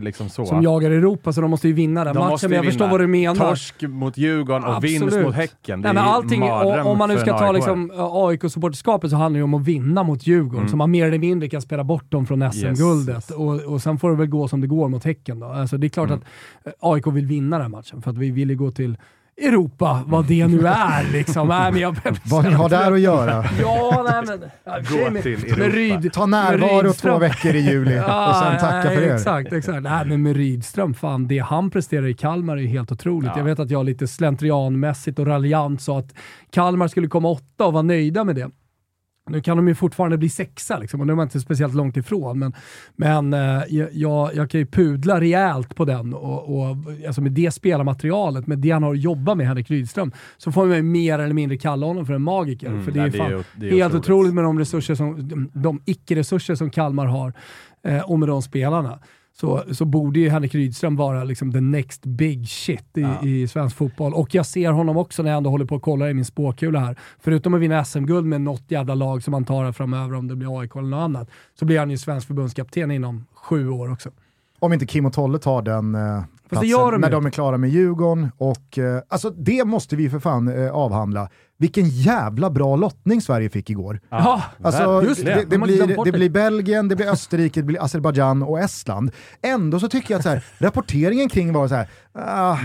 liksom så. Som jagar Europa, så de måste ju vinna den De matchen. Men jag ju förstår vinna. vad du menar. Torsk mot Djurgården och vinst Absolut. mot Häcken. Det Nej, men allting, mardröm om man nu ska ta liksom, AIK-supporterskapet så handlar det ju om att vinna mot Djurgården, Mm. så man mer eller mindre kan spela bort dem från SM-guldet. yes. Och, och sen får det väl gå som det går mot Häcken. Då. Alltså, det är klart Mm. att eh, AIK vill vinna den matchen, för att vi vill ju gå till Europa, vad det nu är liksom. Nej, men jag, Vad ni har där att göra. Ja, nej men... Ja, Gå med, till Europa. Ryd, Ta närvaro två veckor i juli och sen tacka nej, för er. Exakt, exakt. Nej, men med Rydström, fan, det han presterar i Kalmar är helt otroligt. Ja. Jag vet att jag lite slentrianmässigt och raljant sa att Kalmar skulle komma åtta och vara nöjda med det. Nu kan de ju fortfarande bli sexa, liksom, och nu är man inte speciellt långt ifrån, men, men eh, jag, jag kan ju pudla rejält på den och, och alltså med det spelarmaterialet, med det han har att jobba med, Henrik Rydström, så får man ju mer eller mindre kalla honom för en magiker. Mm, för det är nej, ju det är fan det är helt otroligt. otroligt med de resurser som, de, de icke-resurser som Kalmar har eh, och med de spelarna. Så, så borde ju Henrik Rydström vara liksom the next big shit i, Ja. i svensk fotboll. Och jag ser honom också när jag ändå håller på att kolla i min spåkula här. Förutom att vinna SM-guld med något jävla lag som han tar här framöver, om det blir AIK eller något annat, så blir han ju svensk förbundskapten inom sju år också. Om inte Kim och Tolle tar den eh, platsen de när ju. de är klara med Djurgården. Och, eh, alltså, det måste vi för fan eh, avhandla. Vilken jävla bra lottning Sverige fick igår. Ja, Alltså, just det. det, blir, det blir Belgien, det blir Österrike, det blir Azerbajdzjan och Estland. Ändå så tycker jag att så här, rapporteringen kring var så här, ah,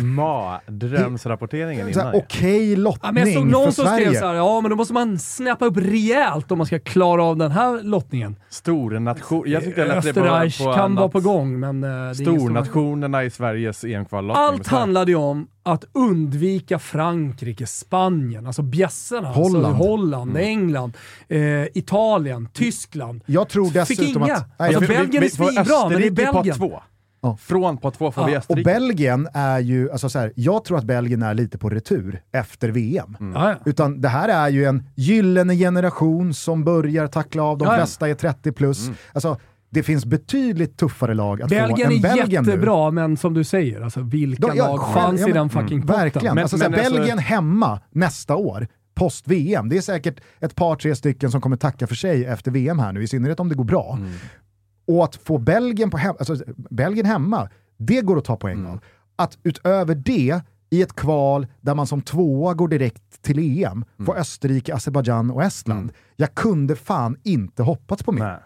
Mardrömsrapporteringen så här innan. okej Ja, lottning men jag såg för någon som skrev Sverige. såhär, ja men då måste man snäppa upp rejält om man ska klara av den här lottningen. Stornation. Jag tyckte jag det på, kan vara på gång, men... stor- Stornationerna i Sveriges EM-kvallottning. Allt handlade ju om att undvika Frankrike, Spanien, alltså bjässarna. Holland. Alltså Holland, England, eh, Italien, Tyskland. Jag tror Fick dessutom inga. att... Nej, Alltså, Belgien är svinbra, men det är Belgien. två. Ja. Från på två får vi Ja, och Österrike. Belgien är ju, alltså så här, jag tror att Belgien är lite på retur efter VM. Ja, ja. Utan det här är ju en gyllene generation som börjar tackla av, de Ja, ja. flesta är 30 plus. Alltså, det finns betydligt tuffare lag att Belgien få än är Belgien nu. jättebra, men som du säger, alltså, vilka De- ja, lag fanns ja, i den fucking potten? Verkligen. Men- alltså, men här, alltså- Belgien hemma nästa år, post-VM, det är säkert ett par, tre stycken som kommer tacka för sig efter VM här nu, i synnerhet om det går bra. Och att få Belgien, på hem, alltså, Belgien hemma, det går att ta poäng av. Att utöver det, i ett kval där man som tvåa går direkt till EM, få Österrike, Azerbajdzjan och Estland. Jag kunde fan inte hoppats på mer.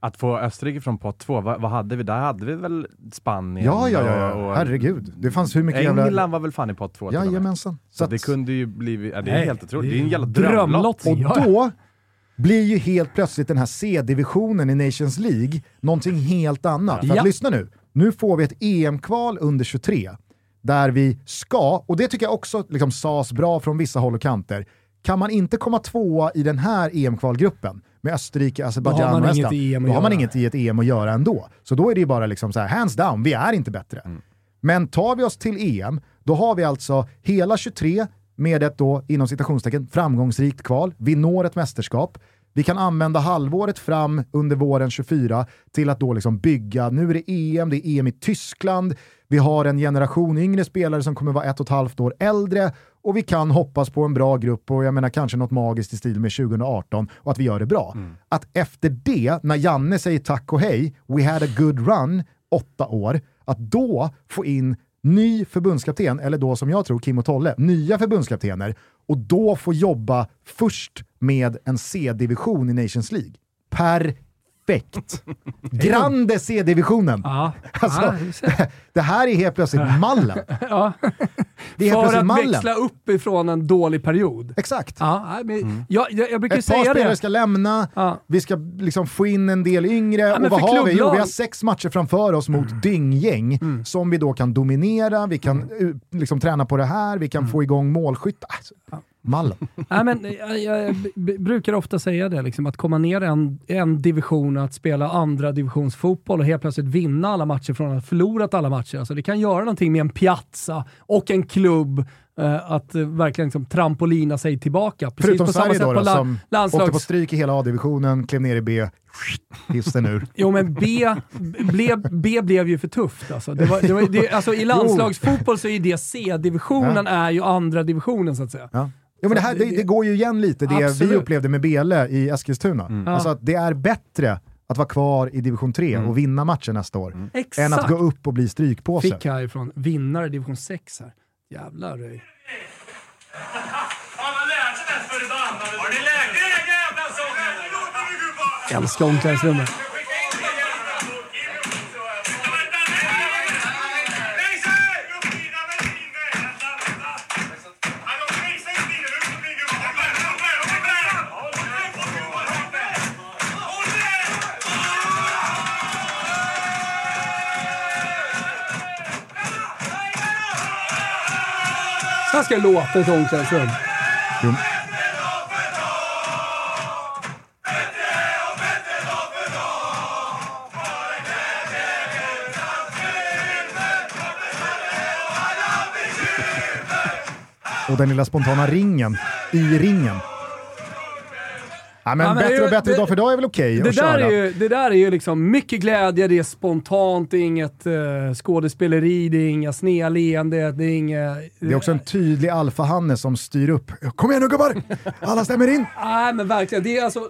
Att få Österrike från pott två, vad, vad hade vi? Där hade vi väl Spanien Ja, ja, ja, och, ja. och herregud. Det fanns hur mycket jävla... England var väl fan i pott två till och med. Jajamensan. Så att- det kunde ju bli, ja, det är Nej, helt otroligt. det Det är en jävla drömlott. drömlott. Och Ja, ja. då blir ju helt plötsligt den här C-divisionen i Nations League någonting helt annat. För att Ja. lyssna nu, nu får vi ett EM-kval under 23 där vi ska, och det tycker jag också liksom sas bra från vissa håll och kanter, kan man inte komma tvåa i den här EM-kvalgruppen med Österrike, Azerbajdzjan man och inget Estland, då har man göra. inget i ett EM att göra ändå. Så då är det ju bara liksom så här, hands down, vi är inte bättre. Men tar vi oss till EM, då har vi alltså hela 23 med ett då, inom citationstecken, framgångsrikt kval. Vi når ett mästerskap. Vi kan använda halvåret fram under våren 24 till att då liksom bygga, nu är det EM, det är EM i Tyskland, vi har en generation yngre spelare som kommer vara ett och ett halvt år äldre och vi kan hoppas på en bra grupp och jag menar kanske något magiskt i stil med 2018 och att vi gör det bra. Att efter det, när Janne säger tack och hej, we had a good run, åtta år, att då få in ny förbundskapten, eller då som jag tror Kim och Tolle, nya förbundskaptener, och då få jobba först med en C-division i Nations League. Perfekt! Grande C-divisionen! Ja. Alltså, Ja, det här är helt plötsligt mallen. ja. Det är helt För plötsligt att mallen. växla upp ifrån en dålig period. Exakt. Ja, men jag, jag, jag brukar Ett par säga spelare det. ska lämna, Ja. vi ska liksom få in en del yngre, men och vad har vi? Jo, vi har sex matcher framför oss mot dynggäng Mm. som vi då kan dominera, vi kan uh, liksom träna på det här, vi kan Mm. få igång målskytt. Alltså, mallen. Nej, men jag, jag brukar ofta säga det, liksom, att komma ner en, en division och att spela andra divisionsfotboll och helt plötsligt vinna alla matcher från att ha förlorat alla matcher. Alltså, det kan göra någonting med en piazza och en klubb eh, att eh, verkligen liksom, trampolina sig tillbaka. Precis Förutom på samma Sverige sätt då, på som landslags- åkte på stryk i hela A-divisionen, klev ner i B, hissen ur. Jo men B, blev, B blev ju för tufft alltså. Det var, det var, det, alltså I landslagsfotboll så är det C-divisionen är ju andra divisionen så att säga. Ja. Jo, men det, här, det, det går ju igen lite det Absolut. vi upplevde med Bele i Eskilstuna. Mm. Alltså att det är bättre att vara kvar i division 3 och vinna matchen nästa år, än att gå upp och bli strykpåse. Fick härifrån, vinnare i division 6 här. Jävlar. det är- Har Så ska låta i ett omklädningsrum. Jo. Och den lilla spontana ringen i ringen. Ja, men Ja, men bättre det- och bättre det- dag för dag är väl okej Det där, är ju, det där är ju liksom mycket glädje, det är spontant, det är inget uh, skådespeleri, det är inga sneda leenden, det är inget... Det är också en tydlig alfahanne som styr upp. Kom igen nu gubbar! Alla stämmer in! Nej men verkligen, det är alltså,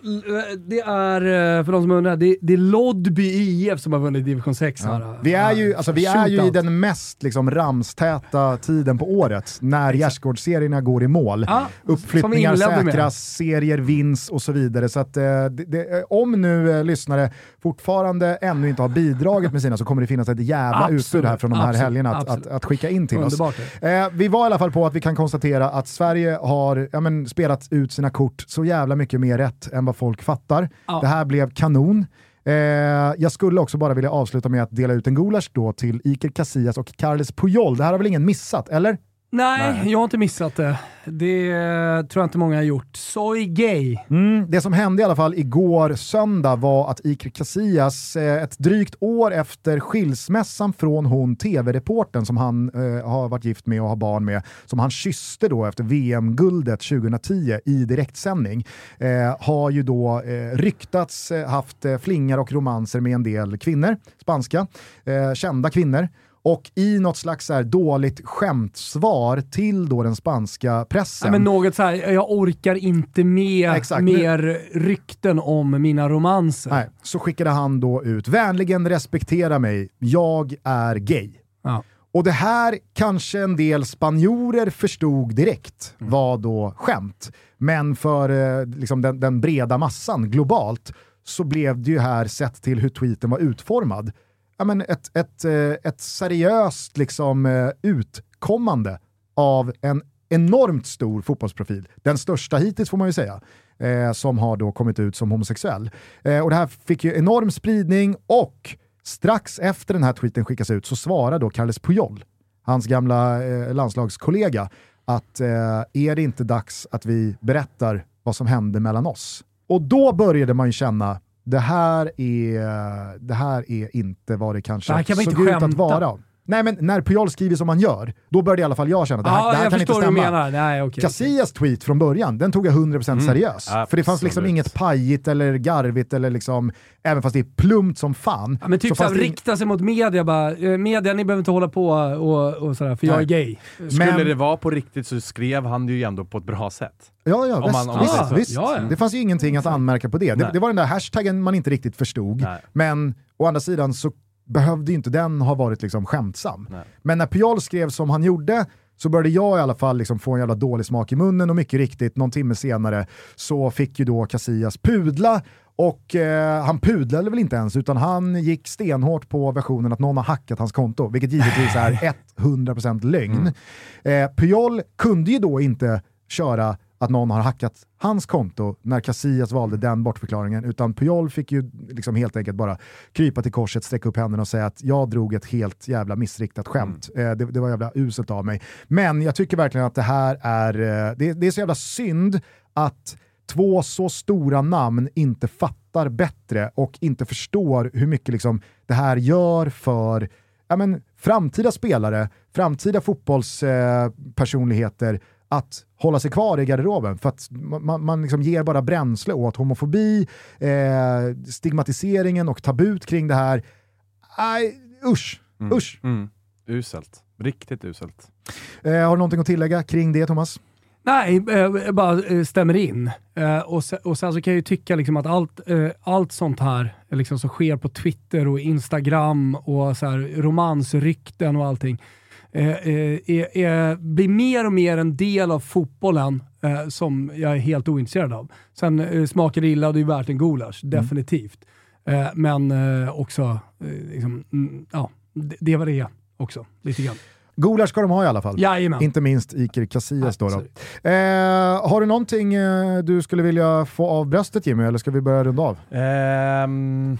det är, eh, för de som undrar, det, det är Lodby IF som har vunnit division 6 här. Vi är ju, alltså, vi är ju i den mest liksom, ramstäta tiden på året, när gärdsgårdsserierna går i mål. Ja, Uppflyttningar säkras, serier vinns och så vidare. Så att, eh, det, eh, om nu eh, lyssnare fortfarande ännu inte har bidragit med sina så kommer det finnas ett jävla Absolut, utbud här från de här absolut, helgerna att, att, att skicka in till Underbart. oss. Eh, vi var i alla fall på att vi kan konstatera att Sverige har ja, men, spelat ut sina kort så jävla mycket mer rätt än vad folk fattar. Ja. Det här blev kanon. Eh, jag skulle också bara vilja avsluta med att dela ut en gulasch då till Iker Casillas och Carles Puyol. Det här har väl ingen missat, eller? Nej, jag har inte missat det. Det tror jag inte många har gjort. Soy gay. Mm, det som hände i alla fall igår söndag var att Iker Casillas, eh, ett drygt år efter skilsmässan från hon tv-reporten som han eh, har varit gift med och har barn med, som han kysste då efter VM-guldet 2010 i direktsändning, eh, har ju då eh, ryktats eh, haft flingar och romanser med en del kvinnor, spanska, kända kvinnor. Och i något slags så dåligt skämtsvar till då den spanska pressen Nej, men något så här, jag orkar inte med Exakt. mer rykten om mina romanser. Nej, så skickade han då ut, vänligen respektera mig, jag är gay. Ja. Och det här kanske en del spanjorer förstod direkt Mm. var då skämt. Men för eh, liksom den, den breda massan globalt så blev det ju här, sett till hur tweeten var utformad, ja, men ett, ett, eh, ett seriöst liksom, eh, utkommande av en enormt stor fotbollsprofil. Den största hittills får man ju säga. Eh, som har då kommit ut som homosexuell. Eh, och det här fick ju enorm spridning och strax efter den här tweeten skickas ut så svarar då Carles Puyol, hans gamla eh, landslagskollega, att eh, är det inte dags att vi berättar vad som hände mellan oss? Och då började man ju känna det här är, det här är inte vad det kanske Det kan såg inte ut att skämta. vara. Nej men när Puyol skriver som han gör, då började i alla fall jag känna det här, Ja, det här jag kan inte förstår hur du stämma. menar. Nej, okej. Casillas tweet från början, den tog jag 100% seriös. För det fanns liksom inget pajigt eller garvigt, eller liksom, även fast det är plumpt som fan. Ja, men typ så såhär, rikta sig mot media bara. eh, Media, ni behöver inte hålla på och, och sådär, för jag är Nej. gay. Skulle Men- det vara på riktigt så skrev han det ju ändå på ett bra sätt. Ja, ja, Om visst, man- om visst, så. visst. Ja, ja. Det fanns ju ingenting att anmärka på det. Det, Nej. det var den där hashtaggen man inte riktigt förstod, Nej. men å andra sidan så behövde inte den ha varit liksom skämtsam. Nej. Men när Puyol skrev som han gjorde så började jag i alla fall liksom få en jävla dålig smak i munnen och mycket riktigt, någon timme senare så fick ju då Casillas pudla och eh, han pudlade väl inte ens utan han gick stenhårt på versionen att någon har hackat hans konto, vilket givetvis är 100% lögn. Eh, Puyol kunde ju då inte köra att någon har hackat hans konto när Casillas valde den bortförklaringen, utan Puyol fick ju liksom helt enkelt bara krypa till korset, sträcka upp händerna och säga att jag drog ett helt jävla missriktat skämt. Eh, det, det var jävla uselt av mig. Men jag tycker verkligen att det här är, eh, det, det är så jävla synd att två så stora namn inte fattar bättre och inte förstår hur mycket liksom det här gör för ja, men, framtida spelare, framtida fotbollspersonligheter eh, att hålla sig kvar i garderoben för att man, man liksom ger bara bränsle åt homofobi, eh, stigmatiseringen och tabut kring det här. Nej, usch, usch. Mm. Uselt. Riktigt uselt. Eh, har du någonting att tillägga kring det Thomas? Nej, eh, bara eh, stämmer in. Eh, och, sen, och sen så kan jag ju tycka liksom att allt, eh, allt sånt här liksom som sker på Twitter och Instagram och så här, romansrykten och allting är, är, blir mer och mer en del av fotbollen eh, som jag är helt ointresserad av. Sen eh, smakar det illa och det är värt en gulasch, definitivt. Eh, men eh, också, eh, liksom, mm, ja, det, det var det är också, lite grann. Gulasch ska de ha i alla fall. Jajamän. Inte minst Iker Casillas då. Eh, har du någonting eh, du skulle vilja få av bröstet Jimmy, eller ska vi börja runda av? Ehm,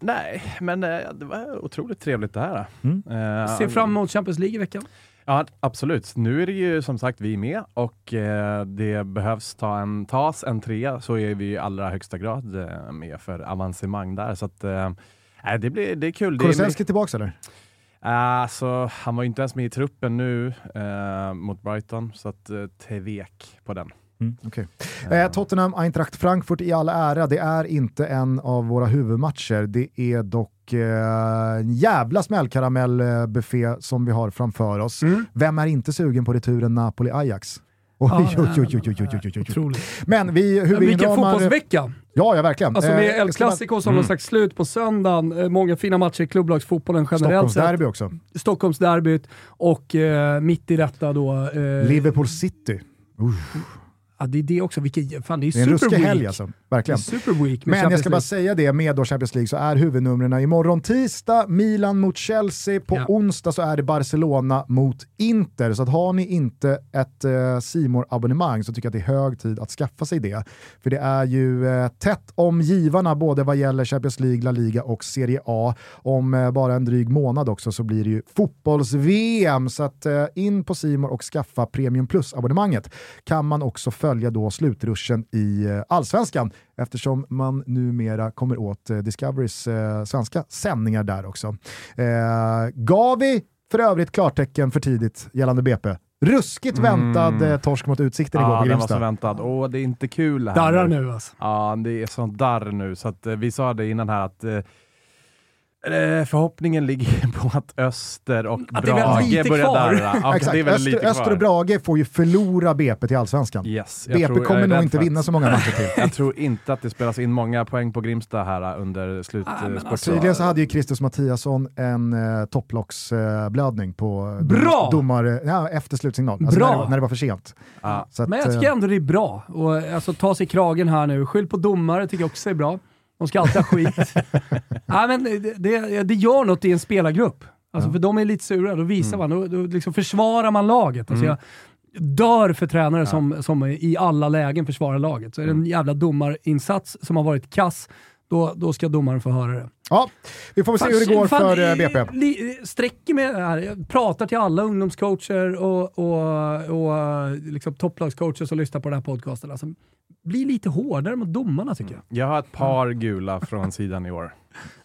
nej, men eh, det var otroligt trevligt det här. Mm. Eh, Ser fram emot Champions League i veckan. Ja, absolut. Nu är det ju som sagt vi med och eh, det behövs ta en, tas en trea så är vi i allra högsta grad eh, med för avancemang där. Så att, eh, det, blir, det är kul. Kulusevski tillbaka eller? alltså, han var ju inte ens med i truppen nu eh, mot Brighton, så att tvek på den. Mm, okay. eh, Tottenham, Eintracht Frankfurt i all ära, det är inte en av våra huvudmatcher. Det är dock eh, en jävla smällkaramellbuffé som vi har framför oss. Vem är inte sugen på returen Napoli-Ajax? Oj, oj, oj. Men vi Vilken fotbollsvecka! Ja, ja, verkligen. Alltså Eh, med jag El Clasico som någon slags slut på söndagen, eh, många fina matcher i klubblagsfotbollen generellt sett. Stockholmsderby också. Stockholmsderbyt och eh, mitt i detta då... Eh, Liverpool City. Ja, det är det också, vilken, fan det är Det är en ruskig helg alltså. Verkligen. Super Week med Men jag ska bara säga det, med då Champions League så är huvudnumren imorgon tisdag Milan mot Chelsea, på Ja. onsdag så är det Barcelona mot Inter. Så att har ni inte ett eh, simor abonnemang så tycker jag att det är hög tid att skaffa sig det. För det är ju eh, tätt om givarna både vad gäller Champions League, La Liga och Serie A. Om eh, bara en dryg månad också så blir det ju fotbolls-VM. Så att eh, in på simor och skaffa Premium Plus-abonnemanget kan man också följa då slutruschen i eh, Allsvenskan eftersom man numera kommer åt eh, Discoverys eh, svenska sändningar där också. Eh, gav vi för övrigt klartecken för tidigt gällande BP? Ruskigt väntad eh, torsk mot Utsikten igår Ja, på den var så Grimsta. väntad. Åh, det är inte kul det här Darrar nu alltså. Ja, det är sånt darr nu. Så att, eh, vi sa det innan här att eh, förhoppningen ligger på att Öster och Att Brage börjar darra. Ja, Exakt, Öster, och. Brage får ju förlora BP till Allsvenskan. Yes, jag BP tror- kommer nog inte vinna att- så många matcher till. Jag tror inte att det spelas in många poäng på Grimsta här under Ah, slutspurten. alltså- Tydligen så hade ju Christos Mattiasson en eh, topplocksblödning på Bra! domare ja, efter slutsignal, alltså Bra! När, det, var- när det var för sent. Så att, Men jag eh, tycker ändå det är bra. Och, alltså, ta sig kragen här nu. Skyll på domare tycker jag också är bra. De ska alltid ha skit. Nej, men det, det, det gör något i en spelargrupp. Alltså, För de är lite sura. Då visar man, då, då liksom försvarar man laget. Alltså, jag dör för tränare som, som i alla lägen försvarar laget. Så är det en jävla domarinsats som har varit kass, då, då ska domaren få höra det. ja, vi får väl se hur det går Fan, för eh, eh, BP. li- Sträcker mig här. Jag pratar till alla ungdomscoacher och, och, och eh, liksom topplagscoacher som lyssnar på den här podcasten. Alltså, bli lite hårdare mot domarna tycker jag. Jag har ett par gula från sidan i år.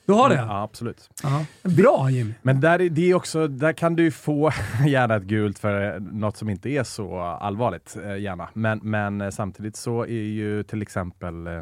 Du har det? Ja, absolut. Ja. Bra Jimmy. Men där, är det är också, där kan du ju få gärna ett gult för något som inte är så allvarligt, eh, gärna. Men, men eh, samtidigt så är ju till exempel eh,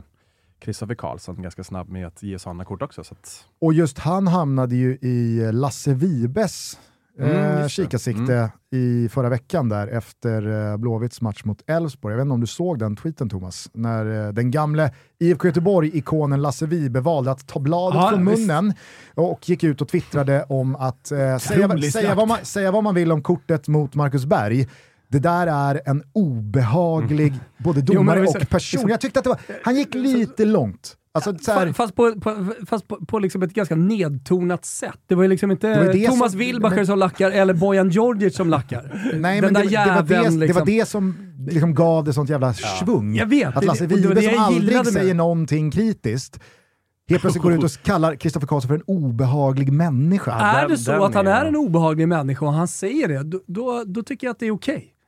Kristoffer Karlsson ganska snabb med att ge sådana kort också. Så att, Och just han hamnade ju i Lasse Vibes Mm, eh, kikarsikte i förra veckan där efter eh, Blåvitts match mot Elfsborg. Jag vet inte om du såg den tweeten Thomas? När eh, den gamle IFK Göteborg-ikonen Lasse Vibe valde att ta bladet Ja, från visst. munnen och gick ut och twittrade om att eh, säga, säga, vad man, säga vad man vill om kortet mot Marcus Berg. Det där är en obehaglig både Jo, men domare visst- och person. Jag tyckte att det var, han gick lite långt. Alltså, så här, Fa- Fast på, på, fast på, på liksom ett ganska nedtonat sätt. Det var ju liksom inte Det det Thomas som- Wilbacher men- som lackar eller Bojan Djordjic som lackar. Nej, Den men där det, det, var det, jäveln det var liksom. det som liksom gav det sånt jävla svung. Jag vet, Att Lasse det som aldrig med säger någonting kritiskt, helt plötsligt går ut och kallar Kristoffer Karlsson för en obehaglig människa. Är den- det så att han är- är en obehaglig människa och han säger det, då, då, då tycker jag att det är okej. Ja,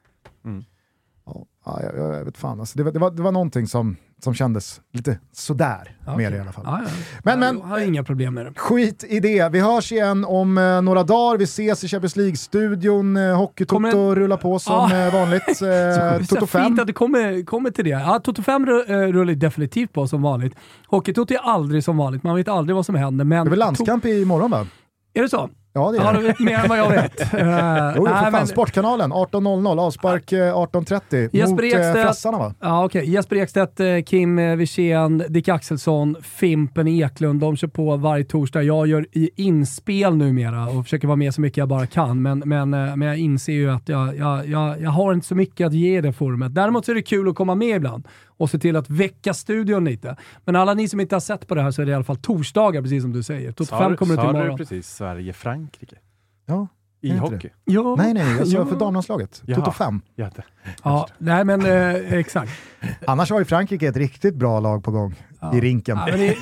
ja, jag, jag vet fan, alltså, det, var, det, var, det var någonting som, som kändes lite sådär Ja, med det i alla fall. Ja, ja. Men, men- Jag har inga problem med det. Skit i det. Vi hörs igen om eh, några dagar. Vi ses i Champions League-studion. Eh, Hockeytoto Kommer rullar på som Ja. eh, vanligt. Eh, Toto 5. fint att det kommer, kommer till det. Ja, Toto 5 ru- eh, rullar definitivt på som vanligt. Hockeytoto är aldrig som vanligt, man vet aldrig vad som händer. Men Det är väl landskamp imorgon va? Är det så? Ja det är Ja, det. mer än vad jag vet. Uh, Jo, för fan, Sportkanalen 18.00, avspark eh, 18.30 Jesper mot eh, Ekstedt. Frassarna va? Ja, okej. Jesper Ekstedt, eh, Kim eh, Wirsén, Dick Axelsson, Fimpen Eklund. De kör på varje torsdag. Jag gör i inspel numera och försöker vara med så mycket jag bara kan. Men, men, eh, men jag inser ju att jag, jag, jag, jag har inte så mycket att ge i det forumet. Däremot så är det kul att komma med ibland och se till att väcka studion lite. Men alla ni som inte har sett på det här så är det i alla fall torsdagar, precis som du säger. Toto 5 kommer sa imorgon. du precis Sverige-Frankrike? Ja. I hockey? Jo. Nej, nej, jag sa Jo. för damlandslaget. Toto 5. Ja. Ja, nej men eh, exakt. Annars har ju Frankrike ett riktigt bra lag på gång i rinken. Ja, men det,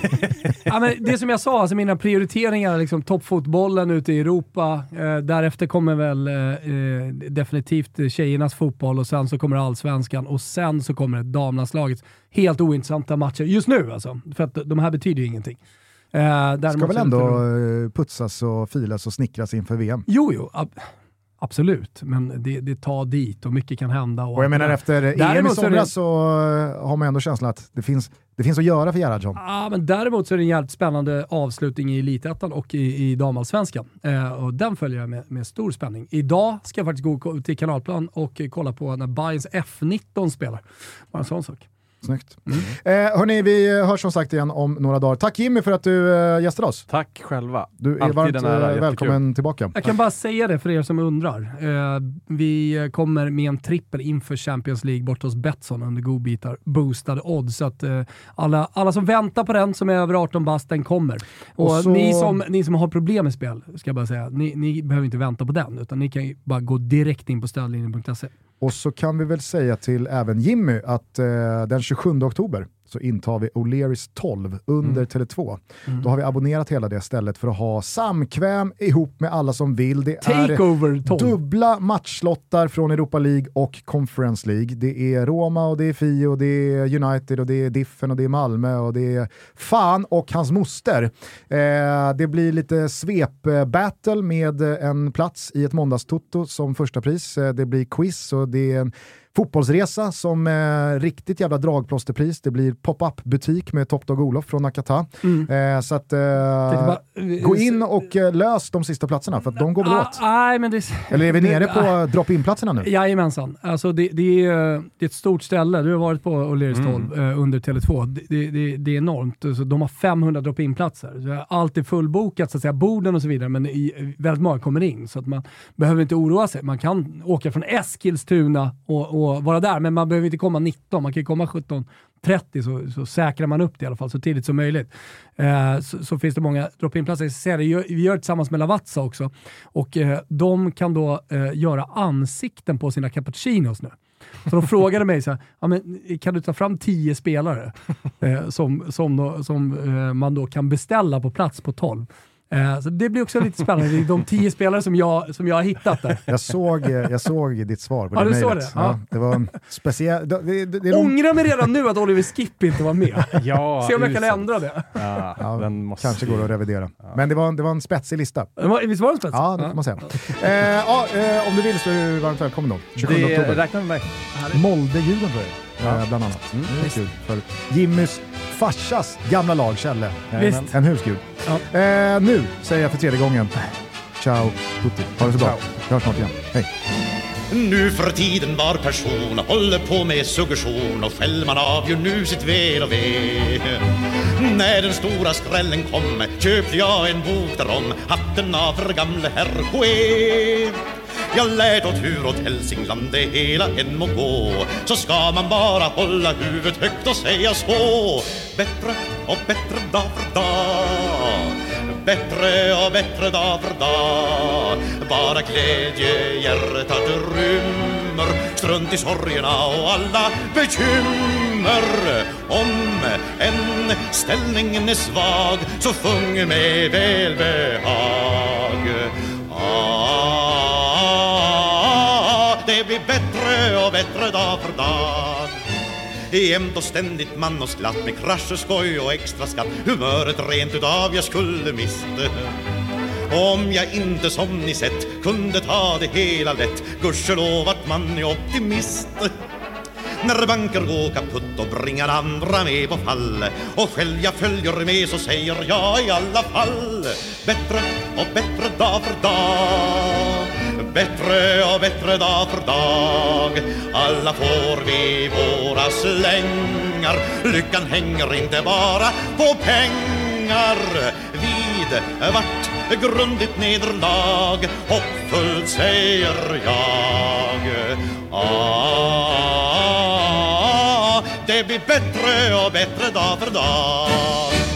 ja, men det som jag sa, alltså mina prioriteringar, liksom toppfotbollen ute i Europa, eh, därefter kommer väl eh, eh, definitivt tjejernas fotboll och sen så kommer allsvenskan och sen så kommer damlandslagets helt ointressanta matcher just nu alltså. För att de här betyder ju ingenting. Eh, Ska väl ändå eh, putsas och filas och snickras inför VM. Jo, jo. ab- Absolut, men det, det tar dit och mycket kan hända. Och jag menar efter EM i somras så eh, har man ändå känslan att det finns, det finns att göra för Gerhardsson. Ja, men däremot så är det en jävligt spännande avslutning i Elitettan och i, i damallsvenskan. Eh, och den följer jag med, med stor spänning. Idag ska jag faktiskt gå till Kanalplan och kolla på när Bayerns F19 spelar. Bara en sån sak. Snyggt. Mm. Eh, hörni, vi hörs som sagt igen om några dagar. Tack Jimmy för att du eh, gästade oss. Tack själva. Du är Alltid varmt en ära, eh, välkommen tillbaka. Jag kan bara säga det för er som undrar. Eh, vi kommer med en trippel inför Champions League bort hos Betsson under godbitar, boostade odds. Så att eh, alla, alla som väntar på den, som är över 18 bast, den kommer. Och, Och så- ni, som, ni som har problem med spel, ska jag bara säga, ni, ni behöver inte vänta på den, utan ni kan ju bara gå direkt in på stödlinjen.se. Och så kan vi väl säga till även Jimmy att eh, den 27 oktober så intar vi O'Learys 12 under Tele2. Då har vi abonnerat hela det stället för att ha samkväm ihop med alla som vill. Det är Takeover 12. dubbla matchlottar från Europa League och Conference League. Det är Roma och det är Fi och det är United och det är Diffen och det är Malmö och det är fan och hans moster. Eh, det blir lite svep-battle med en plats i ett måndagstotto som första pris. Eh, det blir quiz och det är en fotbollsresa som eh, riktigt jävla dragplåsterpris. Det blir pop-up butik med Top Dog Olof från Nakata. Eh, så att, eh, bara- gå in och eh, lös de sista platserna för att de går väl Ah, åt. nej, men det, Eller är vi nere det- på drop-in-platserna nu? Jajamensan. Alltså det, det, är, det är ett stort ställe. Du har varit på O'Learys 12 eh, under Tele2. Det, det, det, är enormt. Alltså, de har 500 drop-in-platser. Allt är fullbokat, så att säga, borden och så vidare, men i, väldigt många kommer in. Så att man behöver inte oroa sig. Man kan åka från Eskilstuna och, och vara där, men man behöver inte komma 19. Man kan ju komma 17.30 så, så säkrar man upp det i alla fall så tidigt som möjligt. Eh, så, så finns det många drop-in-platser. Vi gör- Vi gör det tillsammans med Lavazza också och eh, de kan då eh, göra ansikten på sina cappuccinos nu. Så de frågade mig så här, ja, men, kan du ta fram tio spelare eh, som, som, då, som eh, man då kan beställa på plats på 12? Eh, så det blir också lite spännande. Det är de tio spelare som jag, som jag har hittat där. Jag såg, eh, jag såg ditt svar på Ja, det du såg mejlet. det? Ja. Ja, det var en speciell... Det, det, det, Ångrar mig redan nu att Oliver Skip inte var med. Ja, Se om jag kan ändra det. Ja, ja, den måste kanske går att revidera. Men det var, en- det var en spetsig lista. Det var- Visst var det spets? Ja, det får man säga. Eh, ja, eh, om du vill så är du varmt välkommen då. 27 Det oktober. räknar med mig. Molde-Djurgården tror jag, eh, bland annat. Mm. Det är kul för Jimmys farsas gamla lag, Kjelle. Visst. En husgud. Ja. Eh, nu säger jag för tredje gången, ciao tutti. Ha det så bra. Vi hörs snart igen. Hej. Nu för tiden var person håller på med suggestion och Själv avgör nu sitt väl och ve. När den stora skrällen kom köpte jag en bok därom Hatten av för gamle herr Koué. Jag lärt åt hur åt Hälsingland det hela än må gå. Så ska man bara hålla huvudet högt och säga så. Bättre och bättre dag för dag Bättre och bättre dag för dag Bara glädje hjärtat rymmer. Strunt i sorgerna och alla bekymmer. Om en ställningen är svag Så sjung med välbehag. Ah, och bättre dag för dag. Jämt och ständigt man och glatt med krascher, skoj och extra skatt. Humöret rent utav jag skulle miste. Om jag inte som ni sett kunde ta det hela lätt. Gudskelov att man är optimist. När banker går kaputt och bringar andra med på fall. Och själv jag följer med så säger jag i alla fall. Bättre och bättre dag för dag. Bättre och bättre dag för dag. Alla får vi våra slängar. Lyckan hänger inte bara på pengar. Vid vart grundligt nederlag Hoppfullt säger jag. Ah, Det blir bättre och bättre dag för dag.